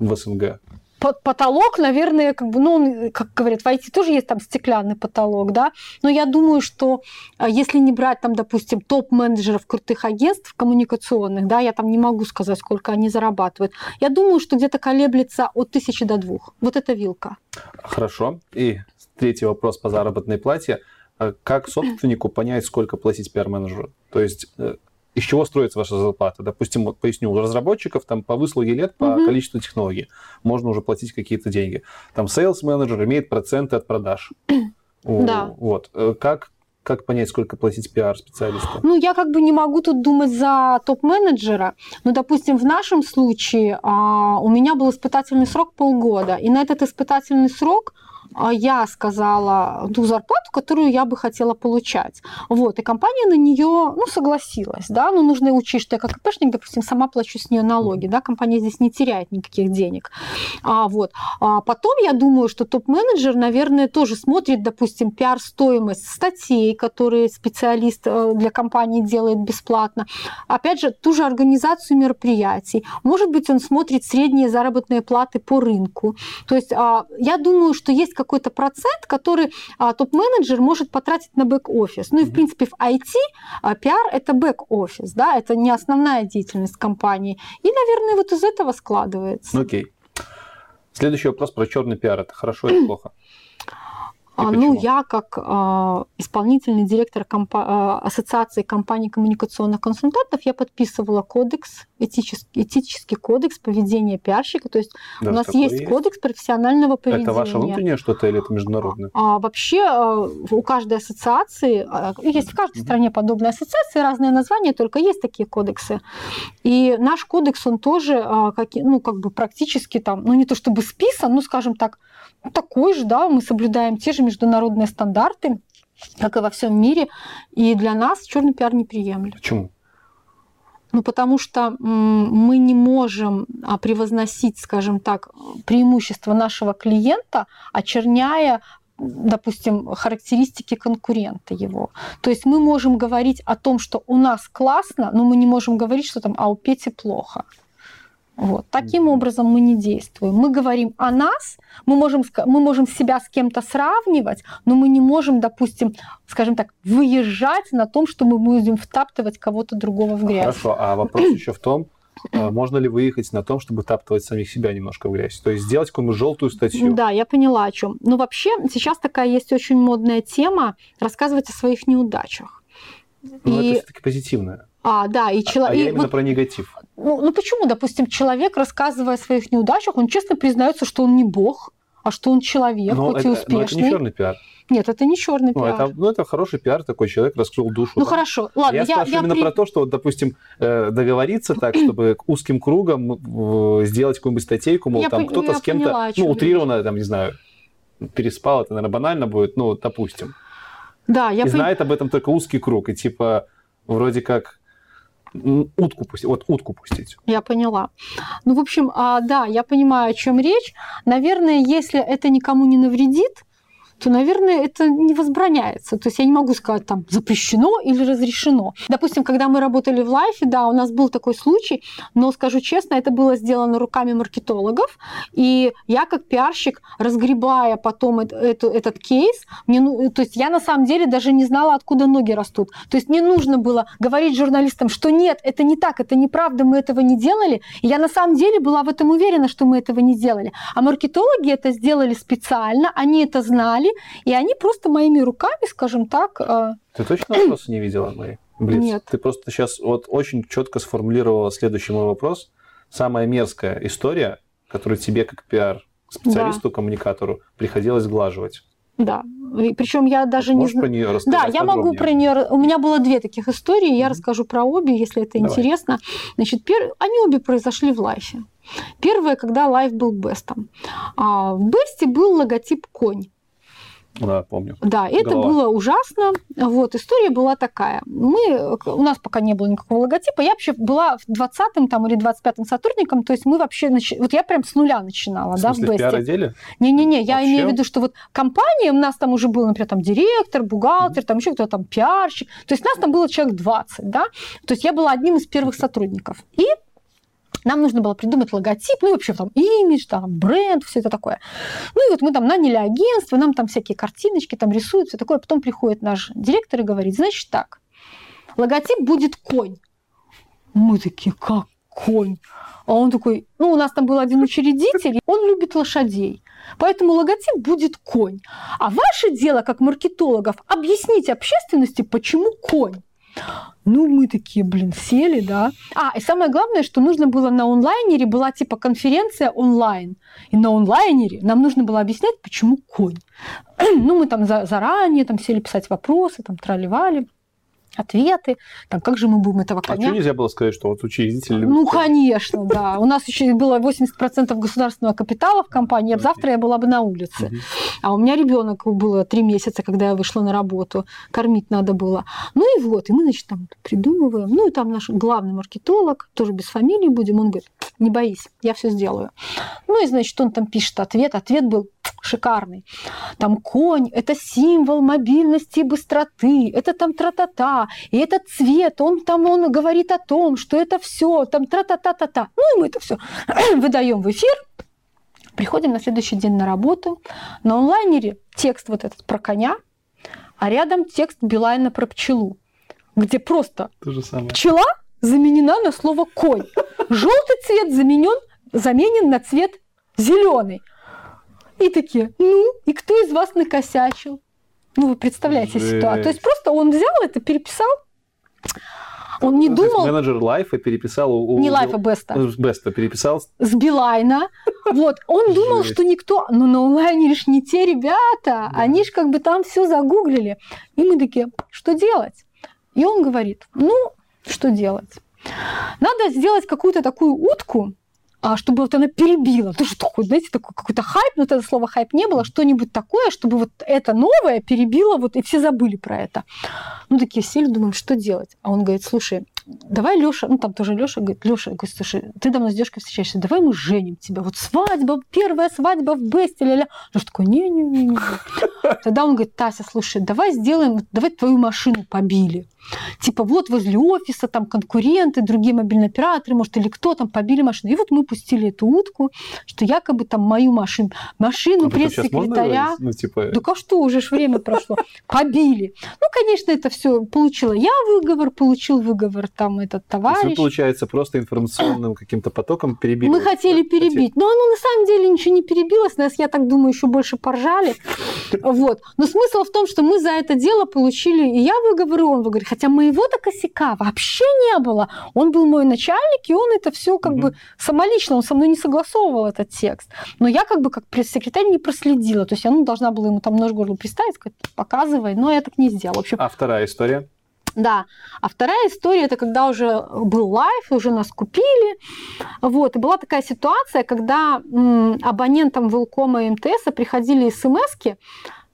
в СНГ? Потолок, наверное, как бы, ну, как говорят, в IT тоже есть там стеклянный потолок, да, но я думаю, что а, если не брать там, допустим, топ-менеджеров крутых агентств коммуникационных, да, я там не могу сказать, сколько они зарабатывают, я думаю, что где-то колеблется от тысячи до двух. Вот это вилка. Хорошо. И третий вопрос по заработной плате. А как собственнику понять, сколько платить пиар-менеджеру? То есть э, из чего строится ваша зарплата. Допустим, вот поясню, у разработчиков там по выслуге лет, по угу. количеству технологий можно уже платить какие-то деньги. Там sales менеджер имеет проценты от продаж. Да. Вот. Э, как, как понять, сколько платить пиар-специалисту? Ну, я как бы не могу тут думать за топ-менеджера. Но, допустим, в нашем случае а, у меня был испытательный срок полгода. И на этот испытательный срок я сказала ту зарплату, которую я бы хотела получать. Вот, и компания на нее ну, согласилась. Да? Но нужно учесть, что я как ИПшник, допустим, сама плачу с нее налоги. Да? Компания здесь не теряет никаких денег. А, вот. а потом я думаю, что топ-менеджер, наверное, тоже смотрит, допустим, пиар-стоимость статей, которые специалист э, для компании делает бесплатно. Опять же, ту же организацию мероприятий. Может быть, он смотрит средние заработные платы по рынку. То есть а, я думаю, что есть какой-то процент, который а, топ-менеджер может потратить на бэк-офис. Ну и, в принципе, в IT а, пиар – это бэк-офис, да, это не основная деятельность компании. И, наверное, вот из этого складывается. Окей. Следующий вопрос про черный пиар. Это хорошо или плохо? А, ну, я как э, исполнительный директор компа- э, Ассоциации компаний коммуникационных консультантов, я подписывала кодекс, этический, этический кодекс поведения пиарщика. То есть да, у нас есть, есть кодекс профессионального поведения. Это ваше внутреннее что-то или это международное? А, вообще э, у каждой ассоциации, э, есть в каждой mm-hmm. стране подобные ассоциации, разные названия, только есть такие кодексы. И наш кодекс, он тоже, э, как, ну, как бы практически там, ну, не то чтобы списан, ну, скажем так, такой же, да, мы соблюдаем те же международные стандарты, как и во всем мире, и для нас черный пиар неприемлем. Почему? Ну, потому что мы не можем а, превозносить, скажем так, преимущество нашего клиента, очерняя допустим, характеристики конкурента его. То есть мы можем говорить о том, что у нас классно, но мы не можем говорить, что там, а у Пети плохо. Вот. Таким образом мы не действуем. Мы говорим о нас, мы можем, мы можем себя с кем-то сравнивать, но мы не можем, допустим, скажем так, выезжать на том, что мы будем втаптывать кого-то другого в грязь. Хорошо, а вопрос еще в том, а можно ли выехать на том, чтобы таптывать самих себя немножко в грязь? То есть сделать какую-нибудь желтую статью? Да, я поняла о чем. Но вообще сейчас такая есть очень модная тема рассказывать о своих неудачах. Ну, и... это все-таки позитивная. А, да, и человек... А я именно вот... про негатив. Ну, ну почему, допустим, человек, рассказывая о своих неудачах, он честно признается, что он не бог, а что он человек, но хоть это, и успешный. Но это не черный пиар. Нет, это не черный ну, пиар. Это, ну, это хороший пиар, такой человек раскрыл душу. Ну, там. хорошо, ладно. Я, я спрашиваю я именно при... про то, что, вот, допустим, э, договориться так, чтобы узким кругом сделать какую-нибудь статейку, мол, я там кто-то с кем-то, поняла, ну, утрированно, там, не знаю, переспал, это, наверное, банально будет, ну, допустим. Да, я и пон... знает об этом только узкий круг, и типа вроде как утку пустить, вот утку пустить. Я поняла. Ну, в общем, а, да, я понимаю, о чем речь. Наверное, если это никому не навредит, то, наверное, это не возбраняется. То есть я не могу сказать там запрещено или разрешено. Допустим, когда мы работали в лайфе, да, у нас был такой случай, но скажу честно, это было сделано руками маркетологов, и я как пиарщик, разгребая потом это, этот кейс, мне, ну, то есть я на самом деле даже не знала, откуда ноги растут. То есть мне нужно было говорить журналистам, что нет, это не так, это неправда, мы этого не делали. И я на самом деле была в этом уверена, что мы этого не делали. А маркетологи это сделали специально, они это знали, пришли, и они просто моими руками, скажем так... Э, Ты точно вопросы не видела мои? Блин, Нет. Ты просто сейчас вот очень четко сформулировала следующий мой вопрос. Самая мерзкая история, которую тебе как пиар-специалисту, да. коммуникатору приходилось сглаживать. Да. Причем я даже Можешь не знаю. про нее рассказать? Да, я могу про нее. У меня было две таких истории, я mm-hmm. расскажу про обе, если это Давай. интересно. Значит, пер... они обе произошли в лайфе. Первое, когда лайф был бестом. А в бесте был логотип конь. Да, помню. Да, это Голова. было ужасно. Вот, история была такая. Мы, у нас пока не было никакого логотипа. Я вообще была в 20-м там, или 25-м сотрудником, то есть мы вообще... Нач... Вот я прям с нуля начинала, в да, в Бесте. в пиар-отделе? Не-не-не, я имею в виду, что вот компания, у нас там уже был, например, там директор, бухгалтер, mm-hmm. там еще кто-то там пиарщик. То есть нас там было человек 20, да. То есть я была одним из первых сотрудников. И нам нужно было придумать логотип, ну и вообще там имидж, там бренд, все это такое. Ну и вот мы там наняли агентство, нам там всякие картиночки там рисуют, все такое. Потом приходит наш директор и говорит, значит так, логотип будет конь. Мы такие, как конь? А он такой, ну, у нас там был один учредитель, он любит лошадей. Поэтому логотип будет конь. А ваше дело, как маркетологов, объяснить общественности, почему конь. Ну, мы такие, блин, сели, да. А, и самое главное, что нужно было на онлайнере, была типа конференция онлайн. И на онлайнере нам нужно было объяснять, почему конь. ну, мы там за, заранее там сели писать вопросы, там тролливали ответы, там, как же мы будем этого коня... А что нельзя было сказать, что вот учредитель... Ну, конечно, да. У нас еще было 80% государственного капитала в компании, а завтра я была бы на улице. А у меня ребенок было три месяца, когда я вышла на работу, кормить надо было. Ну и вот, и мы, значит, там придумываем. Ну и там наш главный маркетолог, тоже без фамилии будем, он говорит, не боись, я все сделаю. Ну и, значит, он там пишет ответ. Ответ был шикарный. Там конь – это символ мобильности и быстроты, это там тра-та-та, и этот цвет, он там он говорит о том, что это все, там тра-та-та-та-та. Ну и мы это все выдаем в эфир, приходим на следующий день на работу, на онлайнере текст вот этот про коня, а рядом текст Билайна про пчелу, где просто пчела заменена на слово конь. Желтый цвет заменен, заменен на цвет зеленый. И такие, ну, и кто из вас накосячил? Ну, вы представляете Жесть. ситуацию. То есть просто он взял это, переписал, он не ну, думал... Менеджер Лайфа переписал... У, не Лайфа, Беста. Беста переписал... С Билайна. Вот. Он думал, что никто... Ну, на онлайне лишь не те ребята. Они же как бы там все загуглили. И мы такие, что делать? И он говорит, ну, что делать? Надо сделать какую-то такую утку, чтобы вот она перебила. Тоже такой, знаете, такой какой-то хайп, но это слово хайп не было, что-нибудь такое, чтобы вот это новое перебило, вот и все забыли про это. Ну, такие сели, думаем, что делать? А он говорит, слушай, давай Леша, ну там тоже Леша говорит, Леша, говорит, слушай, ты давно с девушкой встречаешься, давай мы женим тебя. Вот свадьба, первая свадьба в Бесте, ля-ля. Леша такой, не-не-не. Тогда он говорит, Тася, слушай, давай сделаем, давай твою машину побили. Типа вот возле офиса там конкуренты, другие мобильные операторы, может, или кто там побили машину. И вот мы пустили эту утку, что якобы там мою машину, машину а пресс-секретаря. Ну, типа... Да а что, уже ж время прошло. Побили. Ну, конечно, это все получила я выговор, получил выговор там этот товарищ. То есть вы, получается, просто информационным каким-то потоком перебили? Мы хотели перебить. Но оно на самом деле ничего не перебилось. Нас, я так думаю, еще больше поржали. Вот. Но смысл в том, что мы за это дело получили и я выговор, и он выговор. Хотя моего-то косяка вообще не было. Он был мой начальник, и он это все как mm-hmm. бы самолично, он со мной не согласовывал этот текст. Но я как бы как пресс-секретарь не проследила. То есть я ну, должна была ему там нож горло приставить, сказать, показывай, но я так не сделала. В общем, а вторая история? Да. А вторая история, это когда уже был лайф, уже нас купили. Вот. И была такая ситуация, когда абонентам Велкома и МТС приходили смс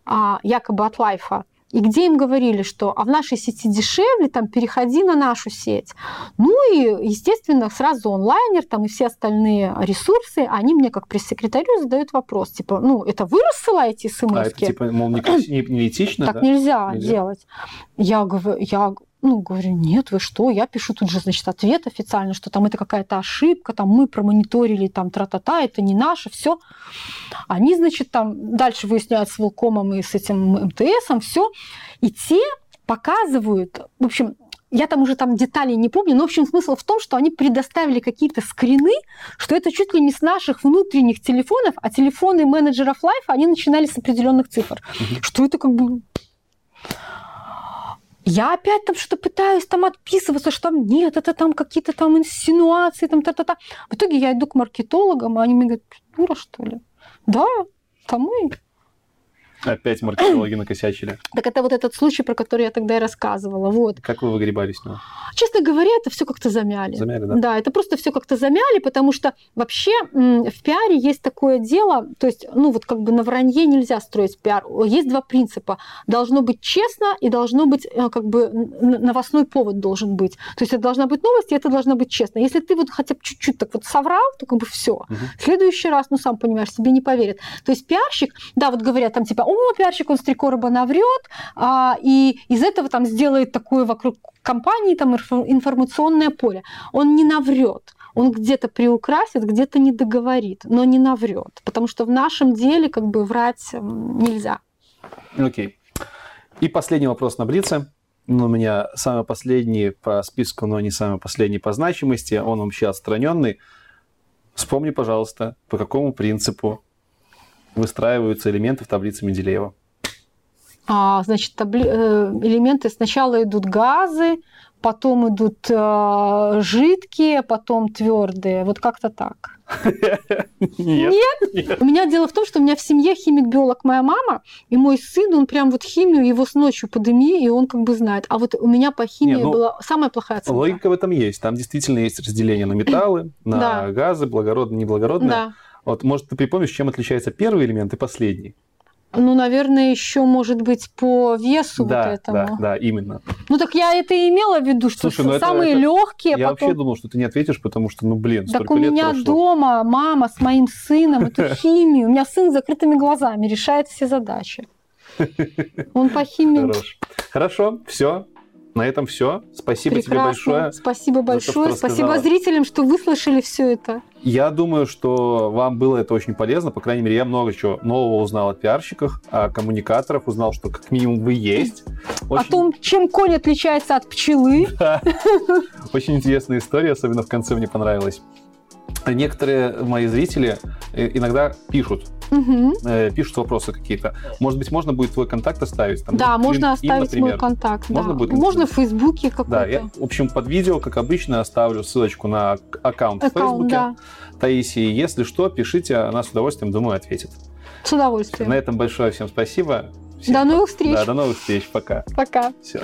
а, якобы от лайфа, и где им говорили, что а в нашей сети дешевле, там переходи на нашу сеть. Ну и, естественно, сразу онлайнер там и все остальные ресурсы, они мне как пресс-секретарю задают вопрос, типа, ну, это вы рассылаете смс А это типа, мол, не, не, не этично, Так да? нельзя, Нельзя. делать. Я говорю, я ну, говорю, нет, вы что? Я пишу тут же, значит, ответ официально, что там это какая-то ошибка, там мы промониторили, там тра-та-та, это не наше, все. Они, значит, там дальше выясняют с Волкомом и с этим МТСом все. И те показывают, в общем, я там уже там деталей не помню, но в общем смысл в том, что они предоставили какие-то скрины, что это чуть ли не с наших внутренних телефонов, а телефоны менеджеров лайфа, они начинали с определенных цифр. Что это как бы... Я опять там что-то пытаюсь там отписываться, что там нет, это там какие-то там инсинуации, там та-та-та. В итоге я иду к маркетологам, а они мне говорят, дура, что ли? Да, там мы. Опять маркетологи накосячили. Так это вот этот случай, про который я тогда и рассказывала. Вот. Как вы выгребали с него? Честно говоря, это все как-то замяли. Замяли, да? Да, это просто все как-то замяли, потому что вообще в пиаре есть такое дело, то есть, ну вот как бы на вранье нельзя строить пиар. Есть два принципа. Должно быть честно и должно быть э, как бы новостной повод должен быть. То есть это должна быть новость, и это должно быть честно. Если ты вот хотя бы чуть-чуть так вот соврал, то как бы все. Мгм. В следующий раз, ну сам понимаешь, себе не поверят. То есть пиарщик, да, вот говорят там типа, о, пиарщик, он с три короба наврет, а, и из этого там сделает такое вокруг компании там инфо- информационное поле. Он не наврет. Он где-то приукрасит, где-то не договорит, но не наврет. Потому что в нашем деле как бы врать нельзя. Окей. И последний вопрос на Блице. Ну, у меня самый последний по списку, но не самый последний по значимости. Он вообще отстраненный. Вспомни, пожалуйста, по какому принципу выстраиваются элементы в таблице Менделеева. А, значит, табли- э, элементы сначала идут газы, потом идут э, жидкие, потом твердые. Вот как-то так. Нет. У меня дело в том, что у меня в семье химик-биолог моя мама, и мой сын, он прям вот химию, его с ночью подыми, и он как бы знает. А вот у меня по химии Не, ну, была самая плохая оценка. Логика в этом есть. Там действительно есть разделение на металлы, на Да. газы, благородные, неблагородные. Да. Вот, может, ты припомнишь, чем отличается первый элемент и последний? Ну, наверное, еще, может быть, по весу да, вот этому. да, да, именно. Ну, так я это и имела в виду, что Слушай, ну самые это- легкие, Я потом... вообще думал, что ты не ответишь, потому что, ну, блин, Так у меня прошло. дома мама с моим сыном эту химию. У меня сын с закрытыми глазами решает все задачи. Он по химии Хорош. Хорошо, все. На этом все. Спасибо тебе прекрасно. большое. Спасибо большое. Спасибо рассказала. зрителям, что выслушали все это. Я думаю, что вам было это очень полезно. По крайней мере, я много чего нового узнал о пиарщиках, о коммуникаторах, узнал, что как минимум вы есть. О Очень, том, чем конь отличается от пчелы. Очень интересная история, особенно в конце мне понравилась. Некоторые мои зрители э, иногда пишут, э, пишут вопросы какие-то. Может быть, можно будет твой контакт оставить? Там, Да, можно оставить например. мой контакт. Можно да. будет Можно в Фейсбуке Да, какой-то. я, в общем, под видео, как обычно, оставлю ссылочку на к- аккаунт в Аккаунт, Фейсбуке да. Таисии. Если что, пишите, она с удовольствием, думаю, ответит. С удовольствием. На этом большое всем спасибо. Всем До новых встреч. Да, до новых встреч. Пока. Пока. Все.